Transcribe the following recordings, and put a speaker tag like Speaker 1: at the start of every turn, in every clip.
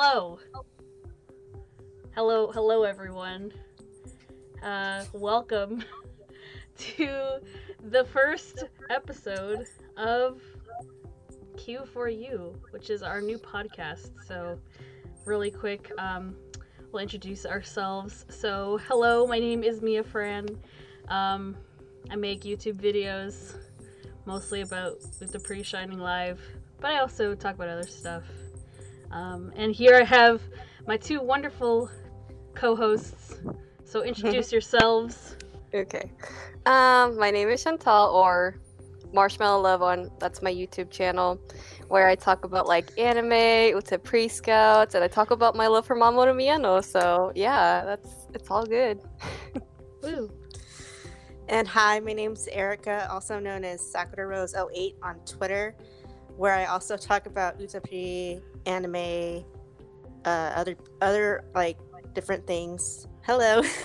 Speaker 1: Hello. Hello, hello everyone. Uh, welcome to the first episode of Q4U, which is our new podcast. So, really quick, um, we'll introduce ourselves. So, hello, my name is Mia Fran. Um, I make YouTube videos, mostly about the pre Shining Live, but I also talk about other stuff. Um, and here I have my two wonderful co-hosts. So introduce yourselves.
Speaker 2: Okay. Um, my name is Chantal, or Marshmallow Love on. That's my YouTube channel, where I talk about like anime, Utapri Scouts, and I talk about my love for Mamoru Miyano. So yeah, that's it's all good.
Speaker 1: Woo.
Speaker 3: And hi, my name's Erica, also known as Sakura Rose 08 on Twitter, where I also talk about Utapri, anime, uh, other other like different things. Hello.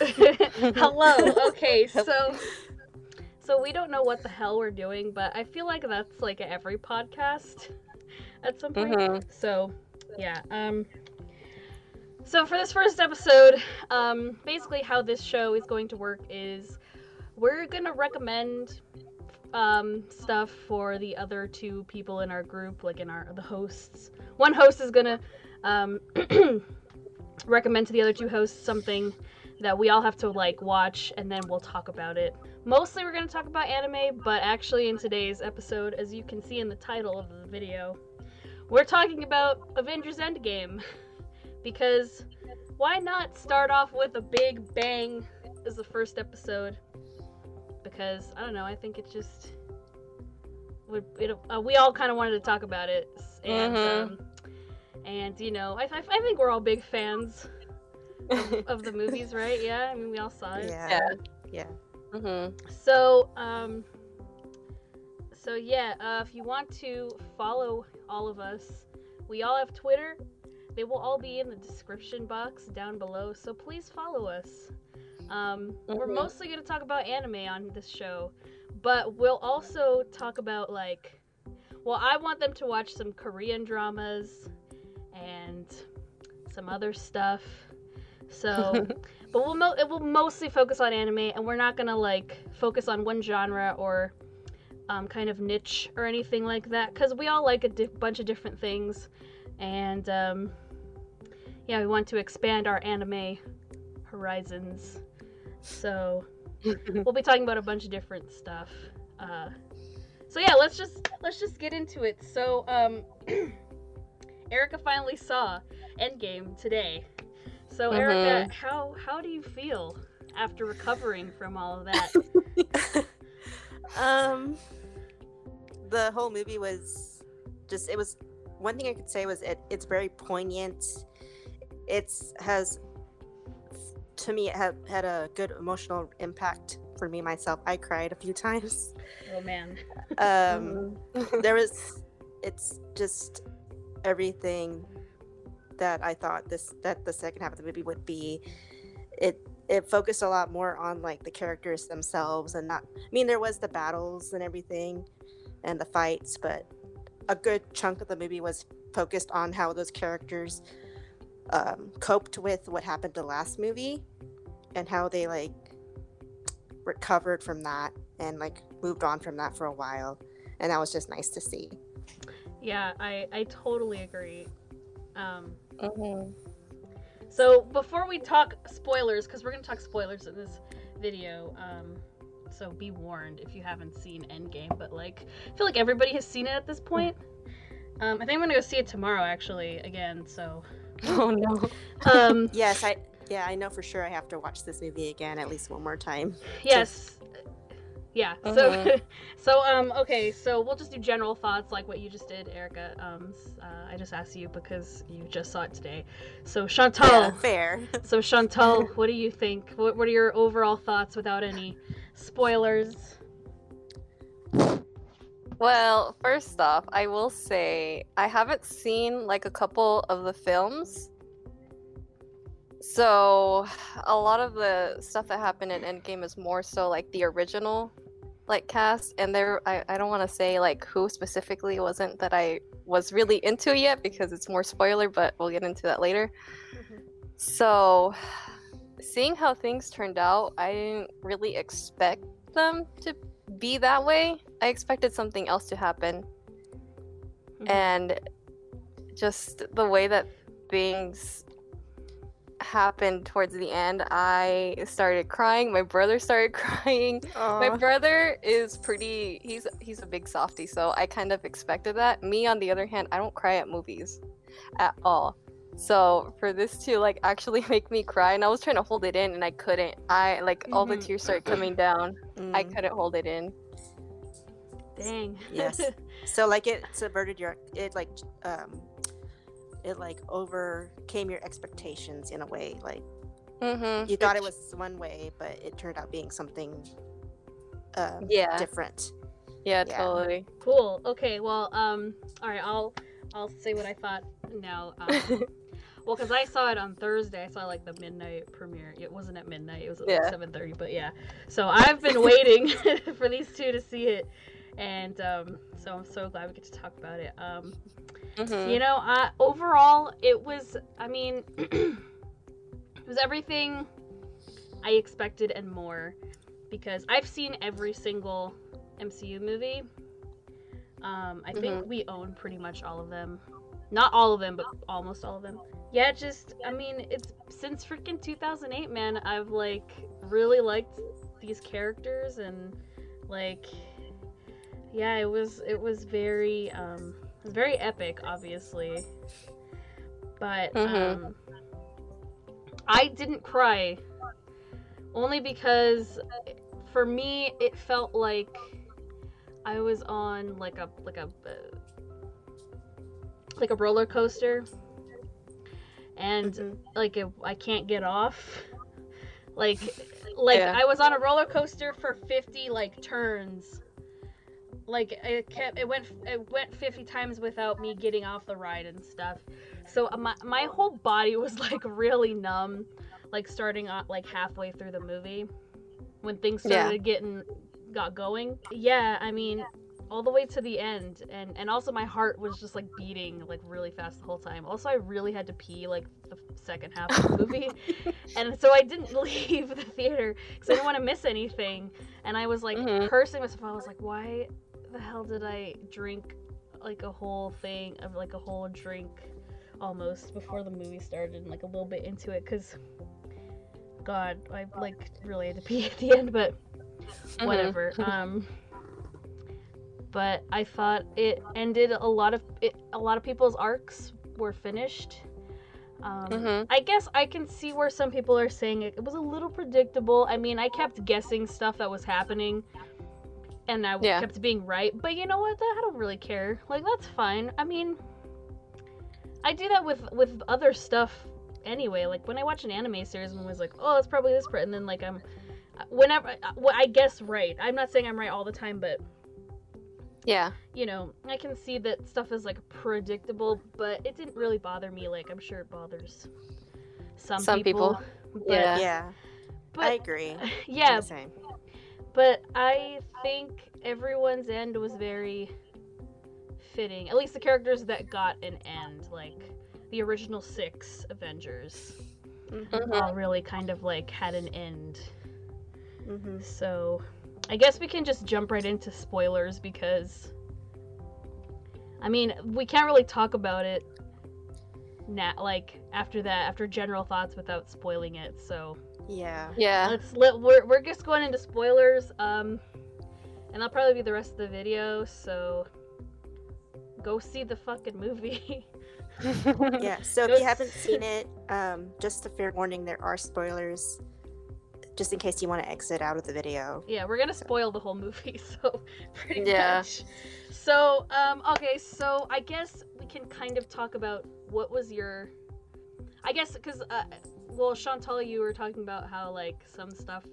Speaker 1: Hello. Okay, so so we don't know what the hell we're doing, but I feel like that's like every podcast at some point.
Speaker 2: Mhm.
Speaker 1: So yeah. Um. So for this first episode, um, basically how this show is going to work is we're gonna recommend um, stuff for the other two people in our group, like in our the hosts. One host is gonna um, recommend to the other two hosts something that we all have to like watch, and then we'll talk about it. Mostly, we're gonna talk about anime, but actually, in today's episode, as you can see in the title of the video, we're talking about Avengers Endgame because why not start off with a big bang as the first episode? Because I don't know, I think it just would. It, uh, we all kind of wanted to talk about it, and
Speaker 2: Mhm.
Speaker 1: um, and you know, I, I, I think we're all big fans of the movies, right? Yeah, I mean, we all saw it.
Speaker 3: yeah.
Speaker 2: Yeah.
Speaker 3: Yeah.
Speaker 2: Mhm.
Speaker 1: So, um, so yeah, uh, if you want to follow all of us, we all have Twitter. They will all be in the description box down below. So please follow us. Um, We're
Speaker 2: Mhm.
Speaker 1: mostly going to talk about anime on this show, but we'll also talk about like, well, I want them to watch some Korean dramas and some other stuff. So but we'll mo- it will mostly focus on anime and we're not gonna like focus on one genre or um, kind of niche or anything like that because we all like a di- bunch of different things and um, yeah we want to expand our anime horizons so we'll be talking about a bunch of different stuff uh, so yeah let's just let's just get into it so um, erica finally saw endgame today so Erica, how how do you feel after recovering from all of that?
Speaker 3: um, the whole movie was just it was one thing I could say was it it's very poignant. It's has to me it had had a good emotional impact for me myself. I cried a few times.
Speaker 1: oh man.
Speaker 3: Um, there was it's just everything that I thought this that the second half of the movie would be. It it focused a lot more on like the characters themselves and not I mean there was the battles and everything and the fights, but a good chunk of the movie was focused on how those characters um, coped with what happened to last movie and how they like recovered from that and like moved on from that for a while and that was just nice to see
Speaker 1: Yeah, I I totally agree. Um,
Speaker 2: Mhm.
Speaker 1: so before we talk spoilers, because we're gonna talk spoilers in this video. Um, so be warned if you haven't seen Endgame. But like, I feel like everybody has seen it at this point. Um, I think I'm gonna go see it tomorrow actually again. So
Speaker 2: Oh no.
Speaker 1: um,
Speaker 3: yes i yeah i know for sure i have to watch this movie again at least one more time
Speaker 1: Yes. Yeah. So
Speaker 2: Mhm.
Speaker 1: so um okay, so we'll just do general thoughts like what you just did, Erica. Um uh, I just asked you because you just saw it today. So Chantal.
Speaker 3: yeah, fair
Speaker 1: So Chantal, what do you think? What what are your overall thoughts without any spoilers?
Speaker 2: Well, first off, I will say I haven't seen like a couple of the films. So, a lot of the stuff that happened in Endgame is more so like the original like cast, and there I, I don't want to say like who specifically wasn't that I was really into yet because it's more spoiler, but we'll get into that later.
Speaker 1: Mhm.
Speaker 2: So, seeing how things turned out, I didn't really expect them to be that way. I expected something else to happen.
Speaker 1: Mhm.
Speaker 2: And just the way that things happened towards the end, I started crying. My brother started crying. My brother is pretty he's he's a big softie, so I kind of expected that. Me on the other hand, I don't cry at movies at all. So for this to like actually make me cry and I was trying to hold it in and I couldn't. I like all the
Speaker 1: Mhm.
Speaker 2: tears started coming down. I
Speaker 3: Mm.
Speaker 2: couldn't hold it in.
Speaker 1: Dang.
Speaker 3: Yes. So like it subverted your it like um it like overcame your expectations in a way. Like
Speaker 2: Mm-hmm.
Speaker 3: you thought it was one way, but it turned out being something um,
Speaker 2: Yeah.
Speaker 3: different.
Speaker 2: Yeah,
Speaker 3: Yeah.
Speaker 2: totally.
Speaker 1: cool. Okay. Well, um, all right. I'll I'll say what I thought now. Um, well, because I saw it on Thursday. I saw like the midnight premiere. It wasn't at midnight. It was at
Speaker 2: Yeah.
Speaker 1: seven thirty. But yeah. So I've been waiting for these two to see it, and um, so I'm so glad we get to talk about it. Um,
Speaker 2: Mhm.
Speaker 1: You know, uh, overall, it was. I mean, it was everything I expected and more, because I've seen every single MCU movie. Um, I think we own pretty much all of them. Not all of them, but almost all of them. Yeah, just I mean, it's since freaking 2008, man. I've like really liked these characters and like yeah, it was it was very um it was very epic, obviously. But
Speaker 2: Mhm.
Speaker 1: um I didn't cry only because for me it felt like I was on like a like a like a roller coaster and
Speaker 3: Mhm.
Speaker 1: like if I can't get off like like
Speaker 2: Yeah.
Speaker 1: I was on a roller coaster for 50 like turns like it kept it went it went 50 times without me getting off the ride and stuff so uh, my my whole body was like really numb like starting out like halfway through the movie when things
Speaker 2: Yeah.
Speaker 1: started getting got going yeah i mean all the way to the end and and also my heart was just like beating like really fast the whole time also i really had to pee like the second half of the movie and so i didn't leave the theater because i didn't want to miss anything and i was like
Speaker 2: Mhm.
Speaker 1: cursing myself i was like why the hell did i drink like a whole thing of like a whole drink almost before the movie started and like a little bit into it because god i like really had to pee at the end but
Speaker 2: Mhm.
Speaker 1: whatever um but i thought it ended a lot of it, a lot of people's arcs were finished. Um,
Speaker 2: Mhm.
Speaker 1: i guess i can see where some people are saying it, it was a little predictable. I mean i kept guessing stuff that was happening and i
Speaker 2: Yeah.
Speaker 1: kept being right but you know what? I don't really care. Like that's fine. I mean i do that with with other stuff anyway. Like when i watch an anime series i'm always like oh it's probably this part and then like i'm whenever well, i guess right. I'm not saying i'm right all the time but
Speaker 2: Yeah.
Speaker 1: you know i can see that stuff is like predictable but it didn't really bother me like i'm sure it bothers some,
Speaker 2: Some
Speaker 1: people,
Speaker 2: people.
Speaker 1: but,
Speaker 2: Yeah.
Speaker 3: Yeah,
Speaker 1: but
Speaker 3: I agree.
Speaker 1: yeah
Speaker 3: the same.
Speaker 1: but i think everyone's end was very fitting at least the characters that got an end like the original six avengers
Speaker 3: Mhm.
Speaker 2: Mhm.
Speaker 1: all really kind of like had an end
Speaker 3: Mhm.
Speaker 1: So, I guess we can just jump right into spoilers because, I mean, we can't really talk about it, na- like after that, after general thoughts without spoiling it. So
Speaker 3: Yeah.
Speaker 2: Yeah.
Speaker 1: let's let we're we're just going into spoilers, um, and that'll probably be the rest of the video. So go see the fucking movie.
Speaker 3: Yeah. So if you haven't seen it, um, just a fair warning: there are spoilers, just in case you want to exit out of the video.
Speaker 1: Yeah, we're gonna spoil the whole movie, so pretty
Speaker 2: Yeah.
Speaker 1: much. So, um, okay, so I guess we can kind of talk about what was your, I guess, because, uh, well, Chantal, you were talking about how like some stuff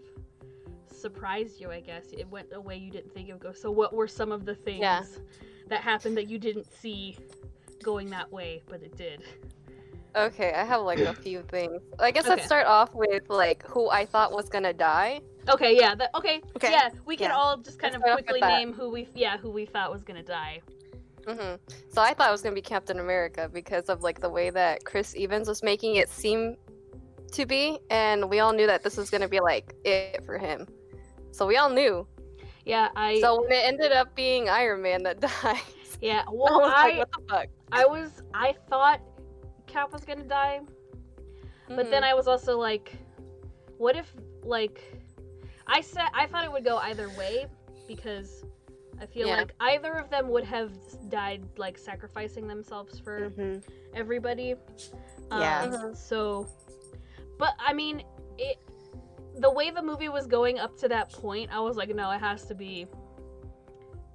Speaker 1: surprised you. I guess it went a way you didn't think it would go. So, what were some of the things
Speaker 2: Yeah.
Speaker 1: that happened that you didn't see going that way, but it did?
Speaker 2: Okay, I have like a few things. I guess
Speaker 1: Okay.
Speaker 2: let's start off with like who I thought was gonna die.
Speaker 1: Okay, yeah, that, okay,
Speaker 3: Okay,
Speaker 1: yeah. We can
Speaker 3: yeah.
Speaker 1: all just kind
Speaker 2: Let's
Speaker 1: of
Speaker 2: start off with
Speaker 1: quickly name who we, yeah, who we thought was gonna die.
Speaker 2: hmm So I thought it was gonna be Captain America because of like the way that Chris Evans was making it seem to be, and we all knew that this was gonna be like it for him. So we all knew.
Speaker 1: Yeah, I,
Speaker 2: So when it ended up being Iron Man that died.
Speaker 1: yeah.
Speaker 2: I
Speaker 1: Well,
Speaker 2: was
Speaker 1: I,
Speaker 2: like, what the fuck?
Speaker 1: I was, I thought Cap was gonna die, but then I was also like, what if, like, I said I thought it would go either way because I feel
Speaker 2: Yeah.
Speaker 1: like either of them would have died like sacrificing themselves for
Speaker 3: hmm
Speaker 1: everybody.
Speaker 3: Yeah.
Speaker 1: Um. So, but I mean, it. The way the movie was going up to that point, I was like, no, it has to be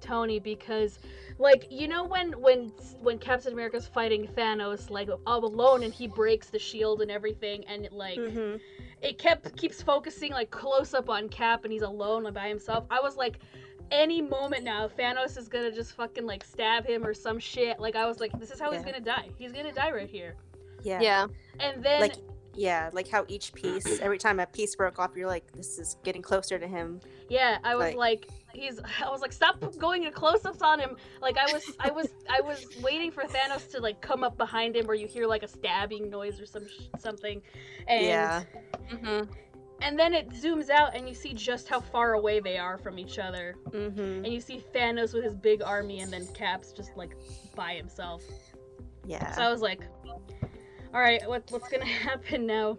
Speaker 1: Tony because, like, you know when when when Captain America's fighting Thanos like all alone and he breaks the shield and everything, and it like
Speaker 3: hmm
Speaker 1: it kept keeps focusing like close up on Cap and he's alone like, by himself. I was like, any moment now, Thanos is gonna just fucking like stab him or some shit. Like I was like, this is how he's gonna die. He's gonna die right here.
Speaker 3: Yeah.
Speaker 2: Yeah.
Speaker 1: And then
Speaker 3: Like yeah, like how each piece, every time a piece broke off, you're like, this is getting closer to him.
Speaker 1: yeah, I was
Speaker 3: like-
Speaker 1: like, he's. I was like, stop going in close-ups on him. Like I was, I was, I was waiting for Thanos to like come up behind him where you hear like a stabbing noise or some sh- something. And
Speaker 3: yeah.
Speaker 2: hmm
Speaker 1: and then it zooms out and you see just how far away they are from each other.
Speaker 3: mm-hmm.
Speaker 1: and you see Thanos with his big army, and then Cap's just like by himself.
Speaker 3: Yeah.
Speaker 1: So I was like, "All right, what, what's gonna happen now?"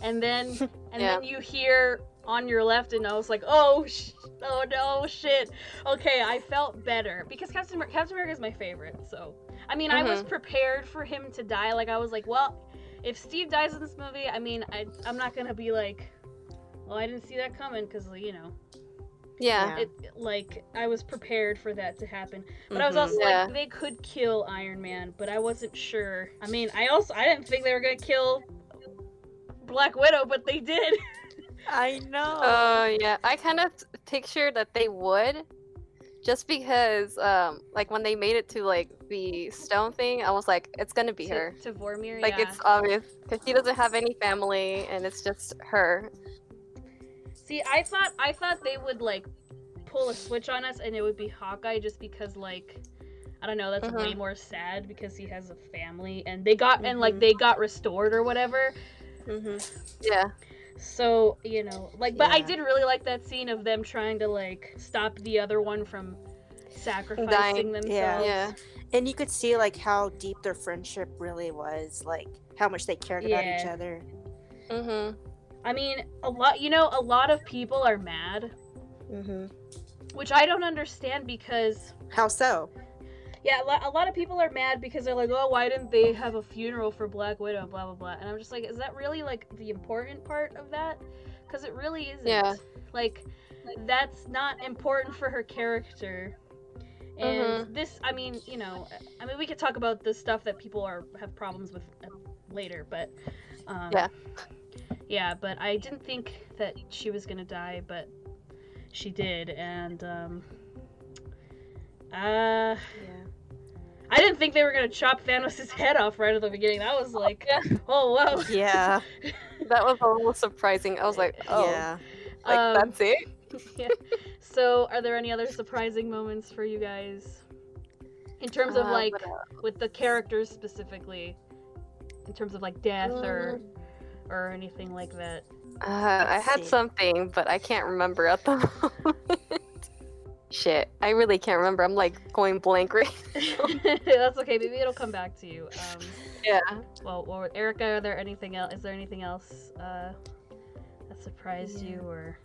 Speaker 1: And then, and
Speaker 2: Yeah.
Speaker 1: then you hear on your left, and I was like, "Oh, sh- oh no, shit." Okay, I felt better because Captain Captain America is my favorite. So, I mean, I was mm-hmm. prepared for him to die. Like I was like, well, if Steve dies in this movie, I mean, I, I'm not gonna be like. Well, I didn't see that coming because, you know,
Speaker 2: Yeah.
Speaker 3: Yeah.
Speaker 1: it like I was prepared for that to happen. But I was
Speaker 3: Mhm.
Speaker 1: also
Speaker 2: Yeah.
Speaker 1: like they could kill Iron Man, but I wasn't sure. I mean, I also I didn't think they were gonna kill Black Widow, but they did.
Speaker 3: I know.
Speaker 2: Oh yeah, I kind of pictured that they would, just because, um, like when they made it to like the stone thing, I was like, it's gonna be
Speaker 1: to,
Speaker 2: her.
Speaker 1: to Vormir,
Speaker 2: Like
Speaker 1: yeah.
Speaker 2: it's obvious because she doesn't have any family, and it's just her.
Speaker 1: See, I thought I thought they would like pull a switch on us, and it would be Hawkeye, just because like. I don't know. That's
Speaker 2: Mhm.
Speaker 1: way more sad because he has a family, and they got and like
Speaker 3: Mhm.
Speaker 1: they got restored or whatever.
Speaker 3: hmm
Speaker 2: Yeah.
Speaker 1: So you know, like, but I did really like that scene of them trying to like stop the other one from sacrificing
Speaker 2: Dying.
Speaker 1: themselves.
Speaker 3: Yeah.
Speaker 2: Yeah.
Speaker 3: And you could see like how deep their friendship really was, like how much they cared about each
Speaker 1: Yeah.
Speaker 3: other.
Speaker 2: Mhm.
Speaker 1: I mean, a lot. You know, a lot of people are mad,
Speaker 3: hmm
Speaker 1: which I don't understand because
Speaker 3: How so?
Speaker 1: yeah, a lot, a lot of people are mad because they're like, oh, why didn't they have a funeral for Black Widow? Blah blah blah. And I'm just like, is that really like the important part of that? Because it really isn't.
Speaker 2: Yeah.
Speaker 1: Like, that's not important for her character. And
Speaker 2: Mhm.
Speaker 1: this, I mean, you know, I mean, we could talk about the stuff that people are have problems with uh, later, but um,
Speaker 2: Yeah.
Speaker 1: Yeah. But I didn't think that she was gonna die, but she did, and um, uh,
Speaker 3: Yeah.
Speaker 1: I didn't think they were gonna chop Thanos' head off right at the beginning. That was like,
Speaker 2: Yeah.
Speaker 1: oh wow.
Speaker 3: Yeah.
Speaker 2: That was a little surprising. I was like, oh,
Speaker 3: Yeah.
Speaker 2: like
Speaker 1: Um,
Speaker 2: that's it.
Speaker 1: yeah. So, are there any other surprising moments for you guys? In terms of
Speaker 2: Uh,
Speaker 1: like
Speaker 2: what else?
Speaker 1: with the characters specifically, in terms of like death or or anything like that.
Speaker 2: Uh, I had
Speaker 3: see.
Speaker 2: something, but I can't remember at the moment. Shit, I really can't remember. I'm like going blank right.
Speaker 1: That's okay. Maybe it'll come back to you. Um,
Speaker 2: Yeah.
Speaker 1: well, well, Erica, are there anything else? Is there anything else uh, that surprised you or?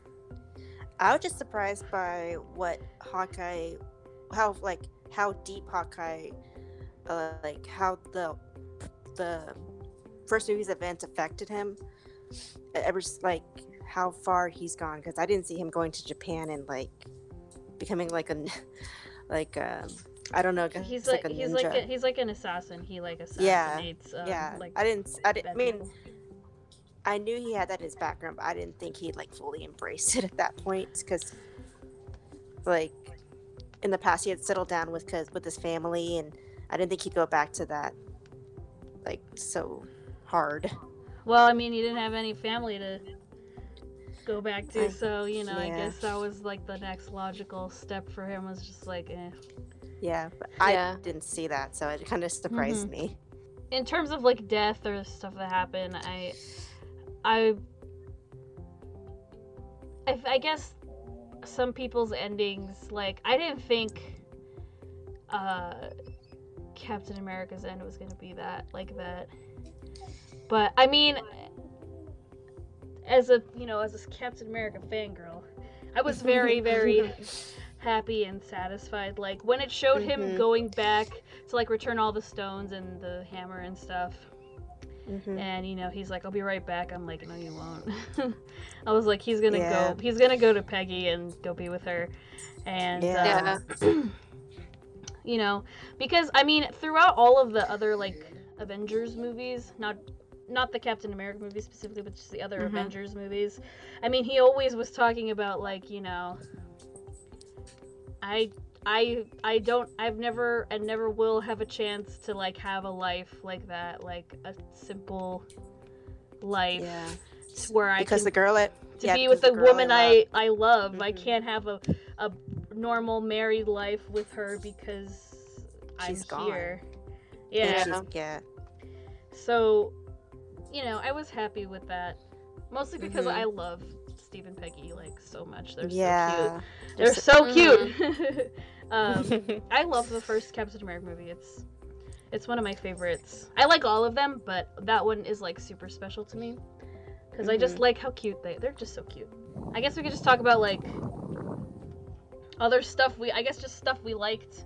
Speaker 3: I was just surprised by what Hawkeye, how like how deep Hawkeye, uh, like how the the first movie's events affected him. Ever like how far he's gone because I didn't see him going to Japan and like becoming like a like um I don't know.
Speaker 1: He's
Speaker 3: like,
Speaker 1: like,
Speaker 3: a
Speaker 1: he's
Speaker 3: ninja.
Speaker 1: like a, he's like an assassin. He like
Speaker 3: Yeah.
Speaker 1: Um,
Speaker 3: yeah,
Speaker 1: Like
Speaker 3: I didn't. I didn't. I mean. I knew he had that in his background, but I didn't think he'd like fully embrace it at that point because, like, in the past he had settled down with cause with his family, and I didn't think he'd go back to that, like so hard.
Speaker 1: Well, I mean, he didn't have any family to go back to,
Speaker 3: I-
Speaker 1: so you know, I guess that was like the next logical step for him. Was just like, eh.
Speaker 3: Yeah, but
Speaker 2: Yeah.
Speaker 3: I didn't see that, so it kind of surprised
Speaker 1: Mm-hmm.
Speaker 3: me.
Speaker 1: in terms of like death or stuff that happened, I, I, I, I guess some people's endings, like I didn't think, uh, Captain America's end was gonna be that like that, but I mean, as a you know as a Captain America fangirl, I was very very happy and satisfied. Like when it showed him
Speaker 3: Mhm.
Speaker 1: going back to like return all the stones and the hammer and stuff.
Speaker 3: Mhm.
Speaker 1: And you know, he's like, "I'll be right back." I'm like, "No, you won't." I was like, "He's gonna
Speaker 3: Yeah.
Speaker 1: go. He's gonna go to Peggy and go be with her." And
Speaker 3: Yeah.
Speaker 1: uh, you know, because I mean, throughout all of the other like Avengers movies, not not the Captain America movies specifically, but just the other
Speaker 3: Mhm.
Speaker 1: Avengers movies. I mean, he always was talking about like, you know, I I I don't I've never and never will have a chance to like have a life like that, like a simple life
Speaker 3: Yeah,
Speaker 1: where I
Speaker 3: because
Speaker 1: can
Speaker 3: the girl at
Speaker 1: to
Speaker 3: yeah,
Speaker 1: be with the,
Speaker 3: girl
Speaker 1: woman
Speaker 3: I
Speaker 1: I I love. I
Speaker 3: Mhm.
Speaker 1: can't have a a normal married life with her because
Speaker 3: She's
Speaker 1: I'm
Speaker 3: gone.
Speaker 1: here. Yeah.
Speaker 3: yeah,
Speaker 1: So, you know, I was happy with that. Mostly because
Speaker 3: Mhm.
Speaker 1: I love Steve and Peggy like so much. They're so cute.
Speaker 3: yeah.
Speaker 1: They're
Speaker 3: Just-
Speaker 1: so cute. um, I love the first Captain America movie. It's it's one of my favorites. I like all of them, but that one is like super special to me because I just
Speaker 3: Mhm.
Speaker 1: like how cute they. They're just so cute. I guess we could just talk about like other stuff we. I guess just stuff we liked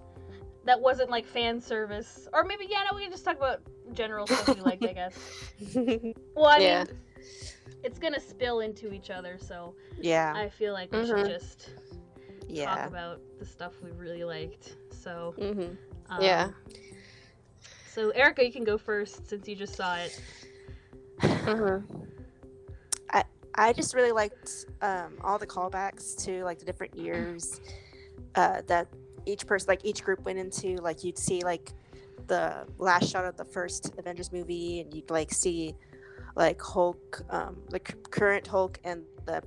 Speaker 1: that wasn't like fan service, or maybe yeah. No, we can just talk about general stuff we liked. I guess. Well, I
Speaker 2: Yeah.
Speaker 1: mean, it's gonna spill into each other, so
Speaker 3: yeah,
Speaker 1: I feel like we
Speaker 2: Mhm.
Speaker 1: should just talk about the stuff we really liked. So,
Speaker 3: hmm
Speaker 1: um,
Speaker 2: Yeah.
Speaker 1: So, Erica, you can go first since you just saw it.
Speaker 2: Mhm.
Speaker 3: I just really liked um, all the callbacks to like the different years uh, that each person, like each group went into. Like you'd see like the last shot of the first Avengers movie, and you'd like see like Hulk, um, the c- current Hulk and the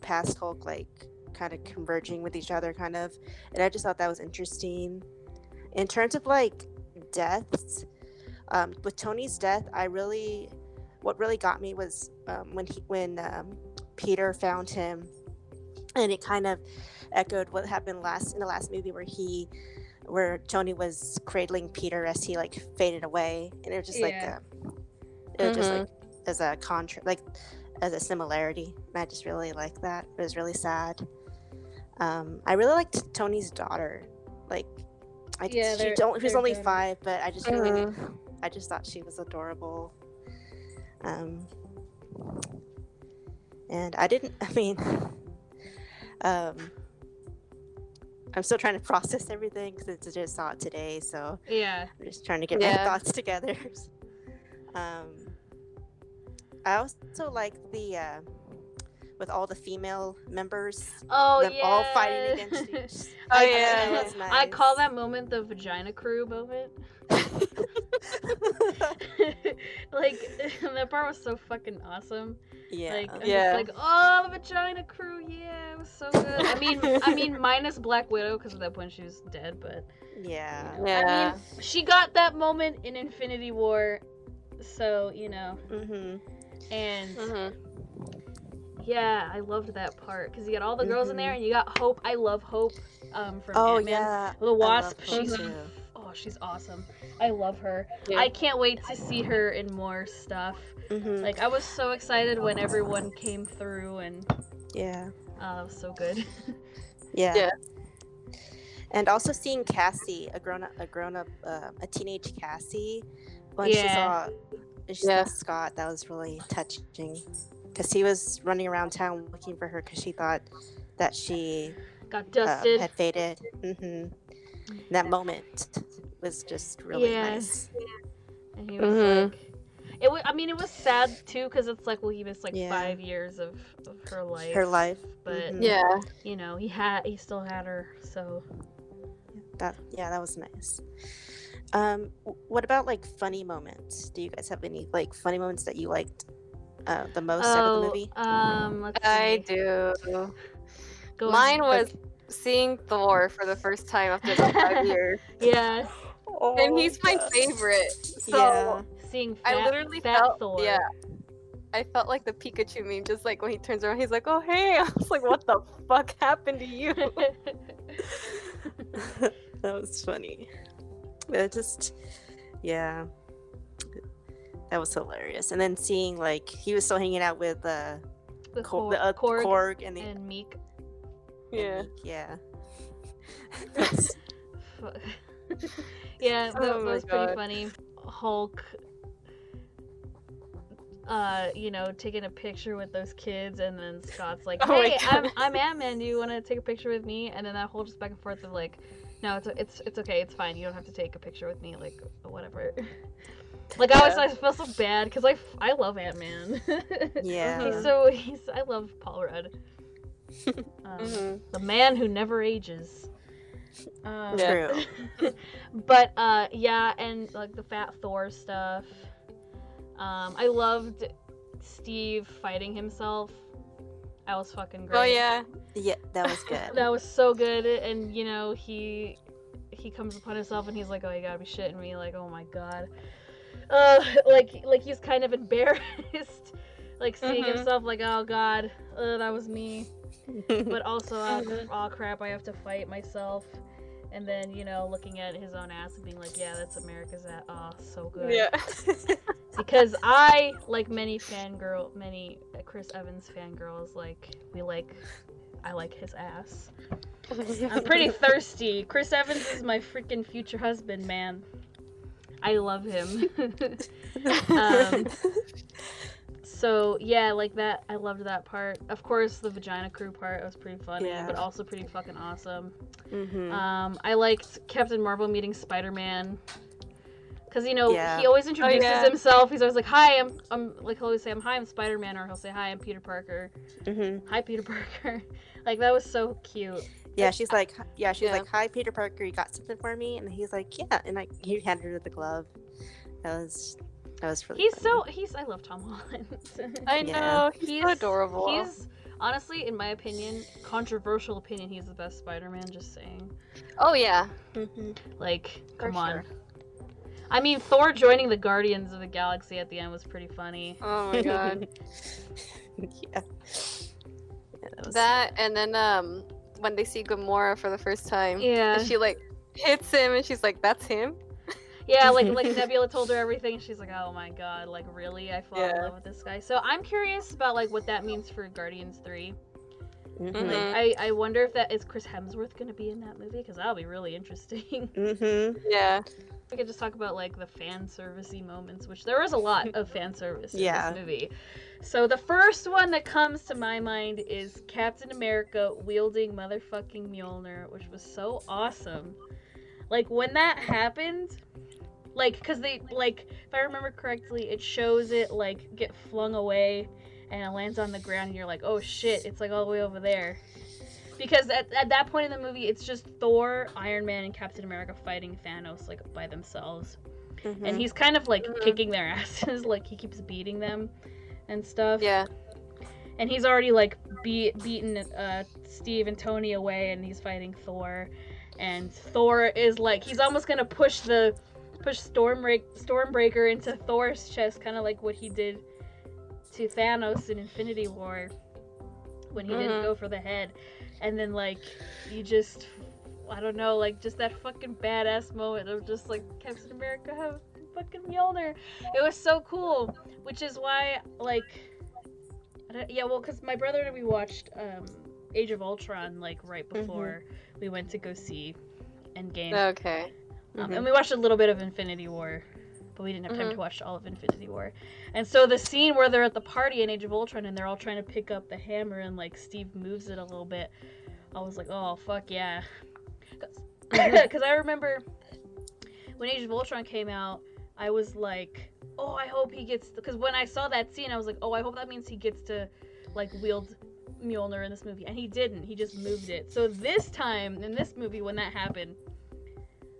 Speaker 3: past Hulk, like kind of converging with each other, kind of. And I just thought that was interesting. In terms of like deaths, um, with Tony's death, I really what really got me was um, when he when um, Peter found him, and it kind of echoed what happened last in the last movie where he where Tony was cradling Peter as he like faded away, and it was just like a, it was just
Speaker 2: Mhm.
Speaker 3: like as a contrast, like as a similarity. And I just really liked that. It was really sad. Um, I really liked Tony's daughter. Like, I,
Speaker 1: Yeah,
Speaker 3: she, don't, she was only
Speaker 1: good.
Speaker 3: five, but I just really
Speaker 2: Mhm.
Speaker 3: I just thought she was adorable. Um, and I didn't, I mean, um, I'm still trying to process everything since I just saw it today, so
Speaker 1: Yeah.
Speaker 3: I'm just trying to get my thoughts together. um, I also like the, uh, with all the female members,
Speaker 1: Oh
Speaker 3: them
Speaker 1: yeah.
Speaker 3: all fighting against each
Speaker 2: Oh,
Speaker 3: I-
Speaker 2: yeah.
Speaker 3: that was
Speaker 1: I call that moment the vagina crew moment. like that part was so fucking awesome.
Speaker 3: yeah.
Speaker 1: Like I'm
Speaker 2: Yeah.
Speaker 1: like oh vagina crew, yeah, it was so good. I mean, I mean minus Black Widow because at that point she was dead, but
Speaker 3: yeah.
Speaker 1: you know,
Speaker 2: Yeah.
Speaker 1: I mean she got that moment in Infinity War, so you know,
Speaker 3: Mm-hmm.
Speaker 1: and
Speaker 2: Mhm.
Speaker 1: Yeah, I loved that part because you got all the girls in there
Speaker 3: Mhm.
Speaker 1: and you got Hope. I love Hope. Um, from
Speaker 3: Oh
Speaker 1: Ant-Man.
Speaker 3: yeah.
Speaker 1: The Wasp. She's
Speaker 3: too.
Speaker 1: oh, she's awesome. I love her.
Speaker 2: Yeah.
Speaker 1: I can't wait to see her in more stuff.
Speaker 3: Mhm.
Speaker 1: Like I was so excited when everyone came through and
Speaker 3: Yeah.
Speaker 1: uh, it was so good.
Speaker 3: Yeah.
Speaker 2: Yeah.
Speaker 3: And also seeing Cassie, a grown up, a grown up, uh, a teenage Cassie, when she saw, she saw
Speaker 2: Yeah.
Speaker 3: Scott, that was really touching, because he was running around town looking for her because she thought that she
Speaker 1: Got
Speaker 3: uh,
Speaker 1: dusted.
Speaker 3: had faded. hmm That moment was just really
Speaker 1: Yeah.
Speaker 3: nice.
Speaker 1: and he was
Speaker 2: Mhm.
Speaker 1: like, it was. I mean, it was sad too because it's like, well, he missed like
Speaker 3: Yeah.
Speaker 1: five years of, of her life.
Speaker 3: Her life.
Speaker 1: but
Speaker 3: Mhm.
Speaker 2: Yeah.
Speaker 1: you know, he had, he still had her. So
Speaker 3: That yeah, that was nice. Um, what about like funny moments? Do you guys have any like funny moments that you liked uh, the most out of the movie?
Speaker 1: um, let's
Speaker 2: I do.
Speaker 1: Go
Speaker 2: Mine
Speaker 1: ahead.
Speaker 2: was seeing Thor for the first time after about five years,
Speaker 1: yeah,
Speaker 2: and he's my
Speaker 3: yes.
Speaker 2: favorite. So
Speaker 3: Yeah.
Speaker 1: seeing
Speaker 2: I literally
Speaker 1: fat
Speaker 2: felt,
Speaker 1: Thor.
Speaker 2: yeah. I felt like the Pikachu meme, just like when he turns around, he's like, "Oh hey!" I was like, "What the fuck happened to you?"
Speaker 3: that was funny. It just, yeah, that was hilarious. And then seeing like he was still hanging out with uh,
Speaker 1: With
Speaker 3: Cor- the, uh,
Speaker 1: Korg
Speaker 3: Korg and the
Speaker 1: and Miek.
Speaker 2: yeah.
Speaker 3: yeah. That's-
Speaker 1: yeah, that,
Speaker 2: Oh
Speaker 1: that
Speaker 2: my
Speaker 1: was pretty funny. Hulk, uh, you know, taking a picture with those kids, and then Scott's like,
Speaker 2: Oh
Speaker 1: "Hey, I'm I'm Ant Man. Do you want to take a picture with me?" And then that whole just back and forth of like, "No, it's it's it's okay. It's fine. You don't have to take a picture with me. Like whatever." Like I always I feel so bad because I, I love Ant Man.
Speaker 3: Yeah.
Speaker 1: he's so he's I love Paul Rudd. Um,
Speaker 2: Mhm.
Speaker 1: The man who never ages. Um,
Speaker 2: Yeah.
Speaker 3: True.
Speaker 1: but uh yeah and like the fat thor stuff um i loved steve fighting himself that was fucking great
Speaker 2: Oh yeah.
Speaker 3: Yeah, that was good.
Speaker 1: that was so good and you know he he comes upon himself and he's like oh you gotta be shitting me like oh my god uh like like he's kind of embarrassed like seeing
Speaker 2: Mhm.
Speaker 1: himself like oh god uh, that was me but also uh,
Speaker 2: Mhm.
Speaker 1: oh crap i have to fight myself and then you know looking at his own ass and being like yeah that's america's ass oh so good
Speaker 2: Yeah.
Speaker 1: because i like many fangirl many chris evans fangirls like we like i like his ass i'm pretty thirsty chris evans is my freaking future husband man i love him um, so yeah like that i loved that part of course the vagina crew part was pretty funny
Speaker 3: Yeah.
Speaker 1: but also pretty fucking awesome
Speaker 3: Mhm.
Speaker 1: um, I liked Captain Marvel meeting Spider Man. Cause you know
Speaker 3: Yeah.
Speaker 1: he always introduces
Speaker 2: yeah.
Speaker 1: himself. He's always like, "Hi, I'm, I'm like he'll always say I'm hi, I'm Spider Man," or he'll say, "Hi, I'm Peter Parker."
Speaker 3: Mhm.
Speaker 1: Hi, Peter Parker. like that was so cute.
Speaker 3: Yeah, she's like, yeah, she's
Speaker 2: Yeah.
Speaker 3: like, "Hi, Peter Parker, you got something for me?" And he's like, "Yeah," and like he handed her the glove. That was that was really.
Speaker 1: He's
Speaker 3: funny.
Speaker 1: so he's. I love Tom Holland.
Speaker 2: I
Speaker 3: Yeah.
Speaker 2: know. He's, so adorable.
Speaker 1: He's honestly, in my opinion, controversial opinion, he's the best Spider Man. Just saying.
Speaker 2: Oh yeah.
Speaker 3: Mhm.
Speaker 1: Like,
Speaker 2: For
Speaker 1: come on.
Speaker 2: sure.
Speaker 1: I mean, Thor joining the Guardians of the Galaxy at the end was pretty funny.
Speaker 2: Oh my god.
Speaker 3: yeah. Yeah, that was.
Speaker 2: that and then um when they see Gamora for the first time,
Speaker 1: Yeah.
Speaker 2: and she like hits him, and she's like, "That's him."
Speaker 1: Yeah, like like Nebula told her everything. She's like, "Oh my god, like really? I fall in love with this guy." So I'm curious about like what that means for Guardians Three.
Speaker 3: Mhm.
Speaker 2: Mhm.
Speaker 1: Like, I I wonder if that is Chris Hemsworth going to be in that movie because that'll be really interesting.
Speaker 3: Mhm.
Speaker 2: Yeah.
Speaker 1: we could just talk about like the fan servicey moments, which there was a lot of fan service in
Speaker 3: Yeah.
Speaker 1: this movie. So the first one that comes to my mind is Captain America wielding motherfucking Mjolnir, which was so awesome. Like when that happened, like because they like if I remember correctly, it shows it like get flung away and it lands on the ground, and you're like, oh shit, it's like all the way over there. Because at, at that point in the movie, it's just Thor, Iron Man, and Captain America fighting Thanos like by themselves
Speaker 3: Mhm.
Speaker 1: and he's kind of like
Speaker 2: Mhm.
Speaker 1: kicking their asses like he keeps beating them and stuff
Speaker 2: Yeah.
Speaker 1: and he's already like beat beaten uh steve and tony away and he's fighting thor and thor is like he's almost gonna push the push stormbreak stormbreaker into thor's chest kind of like what he did to thanos in infinity war when he didn't
Speaker 2: Mhm.
Speaker 1: go for the head and then like you just I don't know, like just that fucking badass moment of just like Captain America have fucking Mjolnir. It was so cool, which is why like yeah, well, because my brother and we watched um, Age of Ultron like right before we went to go see Endgame,
Speaker 2: Okay.
Speaker 1: um,
Speaker 3: Mhm.
Speaker 1: and we watched a little bit of Infinity War. But we didn't have time
Speaker 2: Mhm.
Speaker 1: to watch all of Infinity War. And so the scene where they're at the party in Age of Ultron and they're all trying to pick up the hammer and like Steve moves it a little bit, I was like, oh, fuck yeah. Because I remember when Age of Ultron came out, I was like, oh, I hope he gets. Because when I saw that scene, I was like, oh, I hope that means he gets to like wield Mjolnir in this movie. And he didn't. He just moved it. So this time in this movie, when that happened,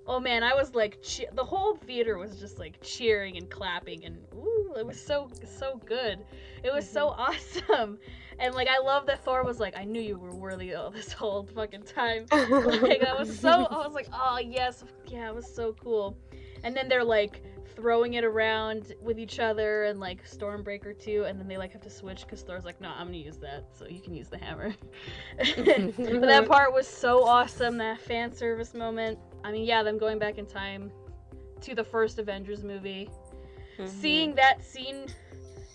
Speaker 1: Oh man, I was like, che- the whole theater was just like cheering and clapping, and ooh, it was so so good. It was so mm-hmm. awesome, and like I love that Thor was like, I knew you were worthy all this whole fucking time. like I was so, I was like, oh yes, yeah, it was so cool. And then they're like throwing it around with each other, and like Stormbreaker too, and then they like have to switch because Thor's like, no, I'm gonna use that, so you can use the hammer. but that part was so awesome, that fan service moment. I mean, yeah, them going back in time to the first Avengers movie,
Speaker 3: Mhm.
Speaker 1: seeing that scene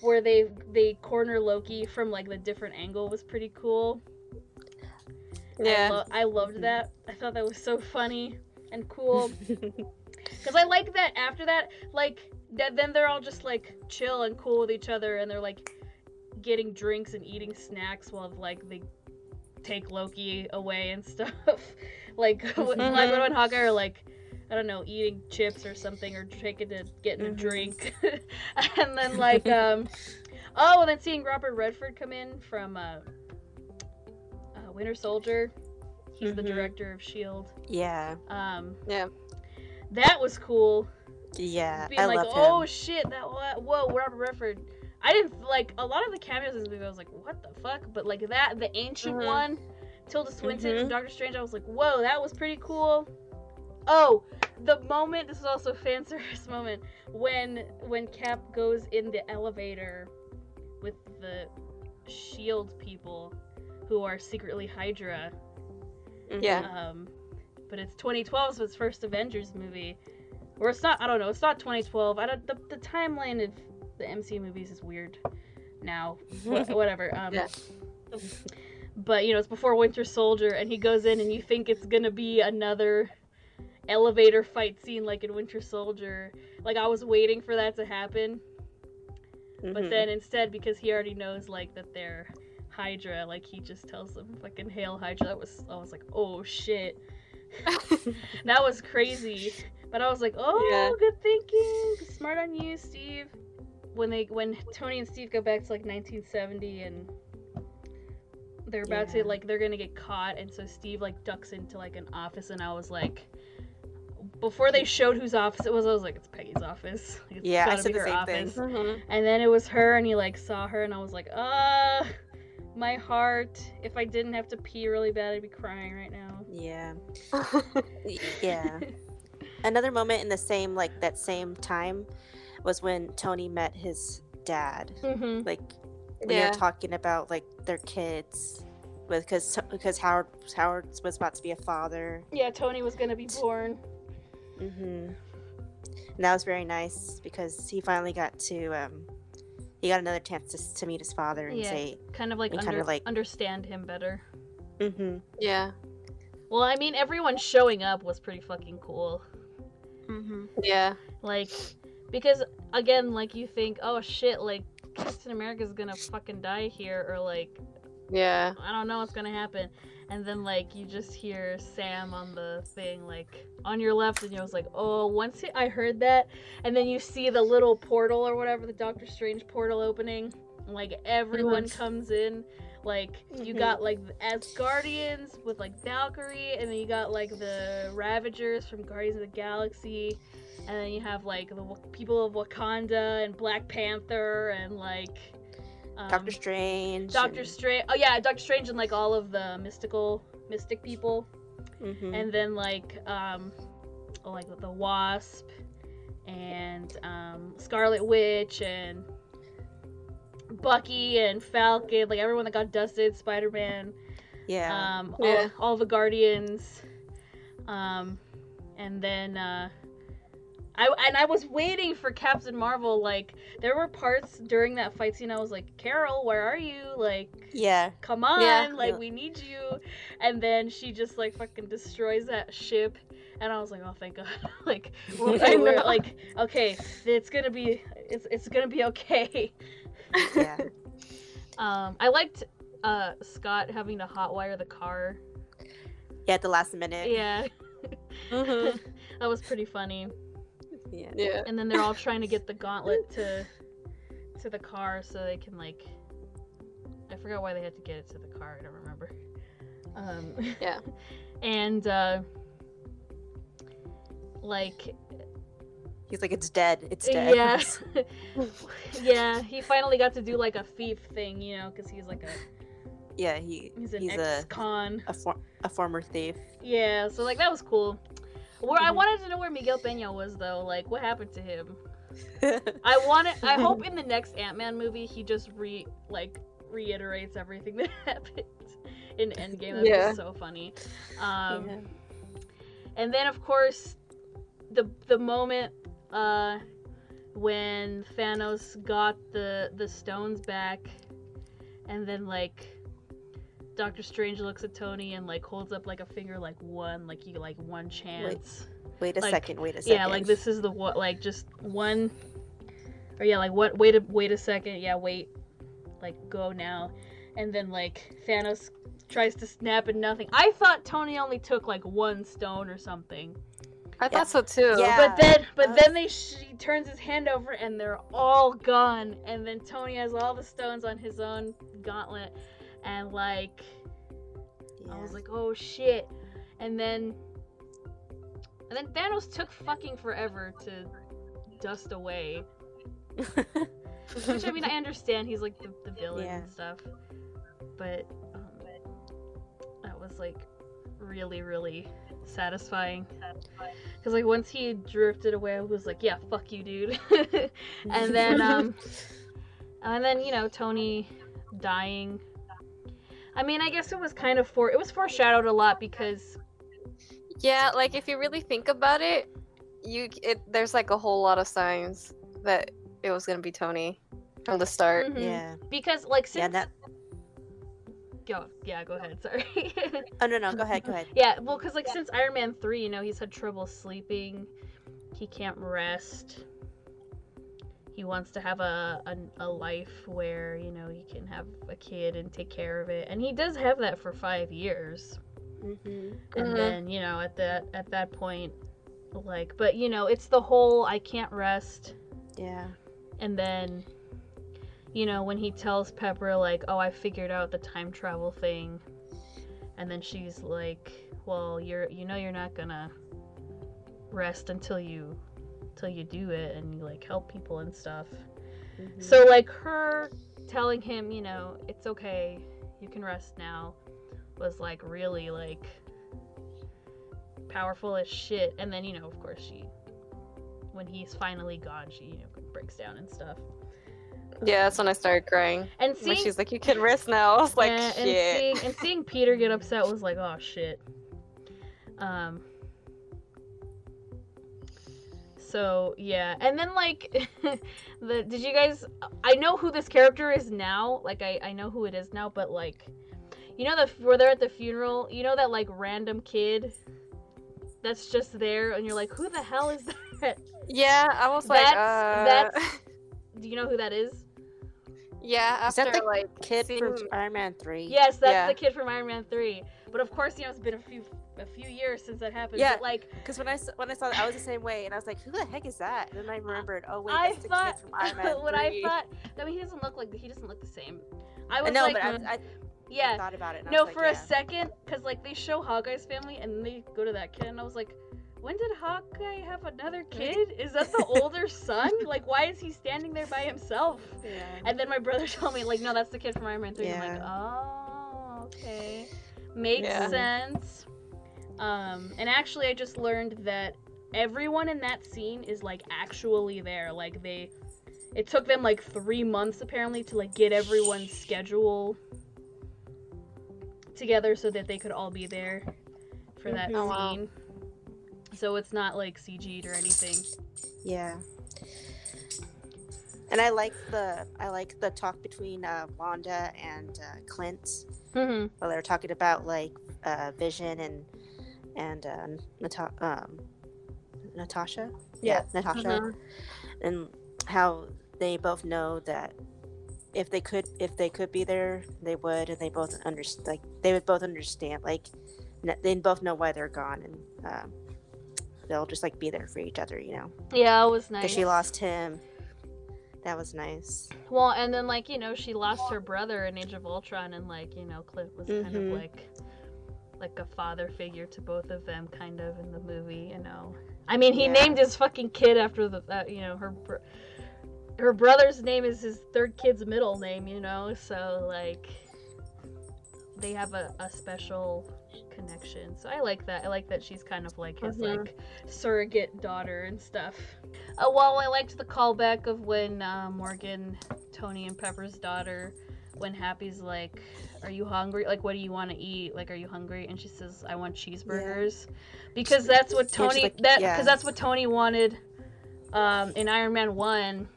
Speaker 1: where they they corner Loki from like the different angle was pretty cool. I,
Speaker 2: yeah.
Speaker 1: lo- I loved that. I thought that was so funny and cool. Because I like that after that, like, that then they're all just like chill and cool with each other and they're like getting drinks and eating snacks while like they take Loki away and stuff. like, when Black Widow and Hawkeye are like, I don't know, eating chips or something or taking to getting a
Speaker 3: Mhm.
Speaker 1: drink. and then, like, um, oh, and then seeing Robert Redford come in from uh, uh, Winter Soldier. He's the
Speaker 3: Mhm.
Speaker 1: director of S.H.I.E.L.D.
Speaker 3: yeah,
Speaker 1: Um,
Speaker 2: Yeah.
Speaker 1: that was cool.
Speaker 3: yeah.
Speaker 1: Being
Speaker 3: I
Speaker 1: like, oh
Speaker 3: him.
Speaker 1: shit, that whoa, Robert Redford. I didn't like a lot of the cameos in this movie. I was like, what the fuck? But like that, the ancient
Speaker 2: Mhm.
Speaker 1: one, Tilda Swinton from
Speaker 3: Mhm.
Speaker 1: Doctor Strange. I was like, whoa, that was pretty cool. Oh, the moment. This is also a fan service moment when when Cap goes in the elevator with the Shield people who are secretly Hydra.
Speaker 3: Mhm.
Speaker 2: Yeah.
Speaker 1: Um, but it's 2012, so it's first Avengers movie, or it's not. I don't know. It's not 2012. I don't. The, the timeline of the MCU movies is weird now. Wha- whatever. Um,
Speaker 2: Yeah.
Speaker 1: But you know, it's before Winter Soldier, and he goes in, and you think it's gonna be another elevator fight scene like in Winter Soldier. Like I was waiting for that to happen, but
Speaker 3: Mhm.
Speaker 1: then instead, because he already knows like that they're Hydra, like he just tells them fucking hail Hydra. That was I was like, oh shit. that was crazy. But I was like, oh,
Speaker 2: Yeah.
Speaker 1: good thinking. Smart on you, Steve. When they when Tony and Steve go back to like 1970 and they're about
Speaker 3: Yeah.
Speaker 1: to like they're gonna get caught, and so Steve like ducks into like an office, and I was like. Before they showed whose office it was, I was like, "It's Peggy's office." Like, it's
Speaker 3: Yeah, I said the
Speaker 1: her
Speaker 3: same thing.
Speaker 1: office.
Speaker 2: Mhm.
Speaker 1: And then it was her, and he like saw her, and I was like, ah, my heart. If I didn't have to pee really bad, I'd be crying right now.
Speaker 3: Yeah. Yeah. Another moment in the same like that same time was when Tony met his dad.
Speaker 1: Mm-hmm.
Speaker 3: Like when
Speaker 2: yeah.
Speaker 3: they're talking about like their kids with because because Howard Howard was about to be a father.
Speaker 1: Yeah, Tony was gonna be born.
Speaker 3: Mm-hmm. And that was very nice because he finally got to um he got another chance to, to meet his father and
Speaker 1: Yeah.
Speaker 3: say
Speaker 1: Kind of like,
Speaker 3: And kinda like-
Speaker 1: understand him better.
Speaker 3: mm-hmm.
Speaker 2: Yeah.
Speaker 1: Well, I mean, everyone showing up was pretty fucking cool.
Speaker 3: Mm-hmm.
Speaker 2: Yeah.
Speaker 1: Like, because again, like you think, oh shit, like Captain America's gonna fucking die here, or like
Speaker 2: Yeah.
Speaker 1: I don't know what's gonna happen. And then like you just hear Sam on the thing like on your left, and you was like, oh. Once I heard that, and then you see the little portal or whatever, the Doctor Strange portal opening, and, like everyone comes in. Like you
Speaker 3: Mhm.
Speaker 1: got like as Guardians with like Valkyrie, and then you got like the Ravagers from Guardians of the Galaxy, and then you have like the people of Wakanda and Black Panther and like. Um,
Speaker 3: Doctor Strange.
Speaker 1: Doctor Strange. Oh yeah, Doctor Strange and like all of the mystical mystic people,
Speaker 3: hmm
Speaker 1: and then like um, like the Wasp and um, Scarlet Witch and Bucky and Falcon, like everyone that got dusted, Spider Man,
Speaker 3: yeah.
Speaker 1: um,
Speaker 2: Yeah.
Speaker 1: all, all the Guardians, um, and then uh, I and I was waiting for Captain Marvel. Like there were parts during that fight scene, I was like, Carol, where are you? Like
Speaker 3: yeah.
Speaker 1: come on,
Speaker 2: Yeah.
Speaker 1: like
Speaker 3: Yeah.
Speaker 1: we need you. And then she just like fucking destroys that ship, and I was like, oh thank God, like we're, we're, like okay, it's gonna be it's it's gonna be okay.
Speaker 3: Yeah.
Speaker 1: Um, I liked uh Scott having to hotwire the car.
Speaker 3: Yeah. At the last minute.
Speaker 1: Yeah,
Speaker 2: Mhm.
Speaker 1: that was pretty funny.
Speaker 3: Yeah.
Speaker 2: Yeah.
Speaker 1: And then they're all trying to get the gauntlet to to the car so they can like I forgot why they had to get it to the car, I don't remember. Um
Speaker 2: Yeah.
Speaker 1: And uh like
Speaker 3: He's like, it's dead. It's dead.
Speaker 1: yeah, yeah. He finally got to do like a thief thing, you know, because he's like a
Speaker 3: yeah. He
Speaker 1: he's an
Speaker 3: he's a
Speaker 1: ex-con.
Speaker 3: a, for, a former thief.
Speaker 1: Yeah, so like that was cool. Where I
Speaker 3: Mhm.
Speaker 1: wanted to know where Miguel Peña was though, like what happened to him. I wanted. I hope in the next Ant Man movie he just re like reiterates everything that happened in Endgame. That'd
Speaker 2: Yeah.
Speaker 1: be so funny. Um,
Speaker 3: Yeah.
Speaker 1: and then of course, the the moment uh, when Thanos got the the stones back, and then like. Doctor Strange looks at Tony and like holds up like a finger, like one, like you like one chance.
Speaker 3: Wait a
Speaker 1: Like,
Speaker 3: second. Wait a second.
Speaker 1: Yeah, like this is the what, like just one, or yeah, like what? Wait a wait a second. Yeah, wait, like go now, and then like Thanos tries to snap and nothing. I thought Tony only took like one stone or something,
Speaker 2: I
Speaker 3: Yeah.
Speaker 2: thought so too.
Speaker 3: Yeah.
Speaker 1: but then but
Speaker 3: uh,
Speaker 1: then they she turns his hand over and they're all gone, and then Tony has all the stones on his own gauntlet, and like I was like, oh shit. And then and then Thanos took fucking forever to dust away. Which I mean I understand he's like the, the villain
Speaker 3: Yeah.
Speaker 1: and stuff. But um, that was like really, really satisfying. Cause like once he drifted away, I was like, yeah, fuck you, dude. and then um and then, you know, Tony dying. I mean, I guess it was kind of for it was foreshadowed a lot because
Speaker 2: Yeah, like if you really think about it, you it there's like a whole lot of signs that it was gonna be Tony from the start.
Speaker 1: Mhm.
Speaker 3: yeah.
Speaker 1: because like since
Speaker 3: Yeah. That.
Speaker 1: Go yeah go ahead sorry
Speaker 3: Oh no no. Go ahead. Go ahead.
Speaker 1: yeah well because like since Iron Man three you know he's had trouble sleeping he can't rest he wants to have a, a a life where you know he can have a kid and take care of it and he does have that for five years
Speaker 3: Mm-hmm.
Speaker 1: and
Speaker 2: Mhm.
Speaker 1: then you know at that at that point like but you know it's the whole i can't rest
Speaker 3: Yeah.
Speaker 1: and then you know when he tells pepper like oh i figured out the time travel thing and then she's like well you're you know you're not gonna rest until you until you do it and you like help people and stuff.
Speaker 3: Mhm.
Speaker 1: so like her telling him you know it's okay you can rest now was like really like powerful as shit. And then you know of course she when he's finally gone she you know breaks down and stuff
Speaker 2: Yeah, that's when I started crying.
Speaker 1: and seeing
Speaker 2: she's like, "You can rest now." I was like,
Speaker 1: yeah, and
Speaker 2: "Shit."
Speaker 1: seeing and seeing Peter get upset was like, oh shit. Um. So yeah, and then like, the did you guys? I know who this character is now. Like I I know who it is now, but like, you know the where they're at the funeral. You know that like random kid. That's just there, and you're like, who the hell is that?
Speaker 2: Yeah, I was like,
Speaker 1: That's-
Speaker 2: uh...
Speaker 1: that's- Do you know who that is?
Speaker 2: Yeah.
Speaker 3: Is that the
Speaker 2: like
Speaker 3: Kid from Iron Man three.
Speaker 1: Yes, that's
Speaker 2: Yeah.
Speaker 1: the kid from Iron Man three. But of course, you know it's been a few a few years since that happened.
Speaker 3: Yeah.
Speaker 1: But like,
Speaker 3: Because when I when I saw that, I was the same way, and I was like, "Who the heck is that?" And then I remembered, "Oh wait,
Speaker 1: I
Speaker 3: the
Speaker 1: thought
Speaker 3: kid from Iron Man
Speaker 1: what I thought. I mean, he doesn't look like he doesn't look the same. I
Speaker 3: I
Speaker 1: was like,
Speaker 3: but I, I
Speaker 1: yeah.
Speaker 3: thought about it. I
Speaker 1: No, for
Speaker 3: like,
Speaker 1: a
Speaker 3: yeah.
Speaker 1: second, because like they show Hawkeye's family and they go to that kid, and I was like, when did Hawkeye have another kid? Is that the older son? Like, why is he standing there by himself?
Speaker 3: Yeah.
Speaker 1: And then my brother told me, like, no, that's the kid from Iron Man 3. I'm like, oh, okay. Makes
Speaker 2: Yeah.
Speaker 1: sense. Um, and actually, I just learned that everyone in that scene is, like, actually there. Like, they. It took them, like, three months, apparently, to, like, get everyone's schedule together so that they could all be there for that
Speaker 2: Mhm. Oh, wow.
Speaker 1: scene. So it's not, like, CG'd or anything.
Speaker 3: Yeah. And I like the I like the talk between uh, Wanda and uh, Clint
Speaker 1: Mm-hmm.
Speaker 3: while they were talking about like uh, Vision and and uh, Nata- um, Natasha. Yeah, Natasha,
Speaker 1: Uh-huh.
Speaker 3: and how they both know that if they could if they could be there, they would, and they both understand. Like they would both understand. Like they both know why they're gone, and um, they'll just like be there for each other. You know,
Speaker 1: Yeah, it was nice.
Speaker 3: because she lost him. That was nice.
Speaker 1: Well, and then like you know she lost her brother in Age of Ultron, and like you know Clint was kind of
Speaker 3: Mhm.
Speaker 1: like like a father figure to both of them, kind of in the movie. You know, I mean, he
Speaker 3: Yeah.
Speaker 1: named his fucking kid after the uh, you know her. Br- her brother's name is his third kid's middle name, you know, so like they have a, a special connection. So I like that. I like that she's kind of like his
Speaker 2: Mhm.
Speaker 1: like surrogate daughter and stuff. Uh, well, I liked the callback of when uh, Morgan, Tony, and Pepper's daughter, when Happy's like, "Are you hungry? Like, what do you want to eat? Like, are you hungry?" And she says, "I want cheeseburgers," because that's what Tony
Speaker 3: like,
Speaker 1: that because
Speaker 3: yeah.
Speaker 1: that's what Tony wanted um, in Iron Man One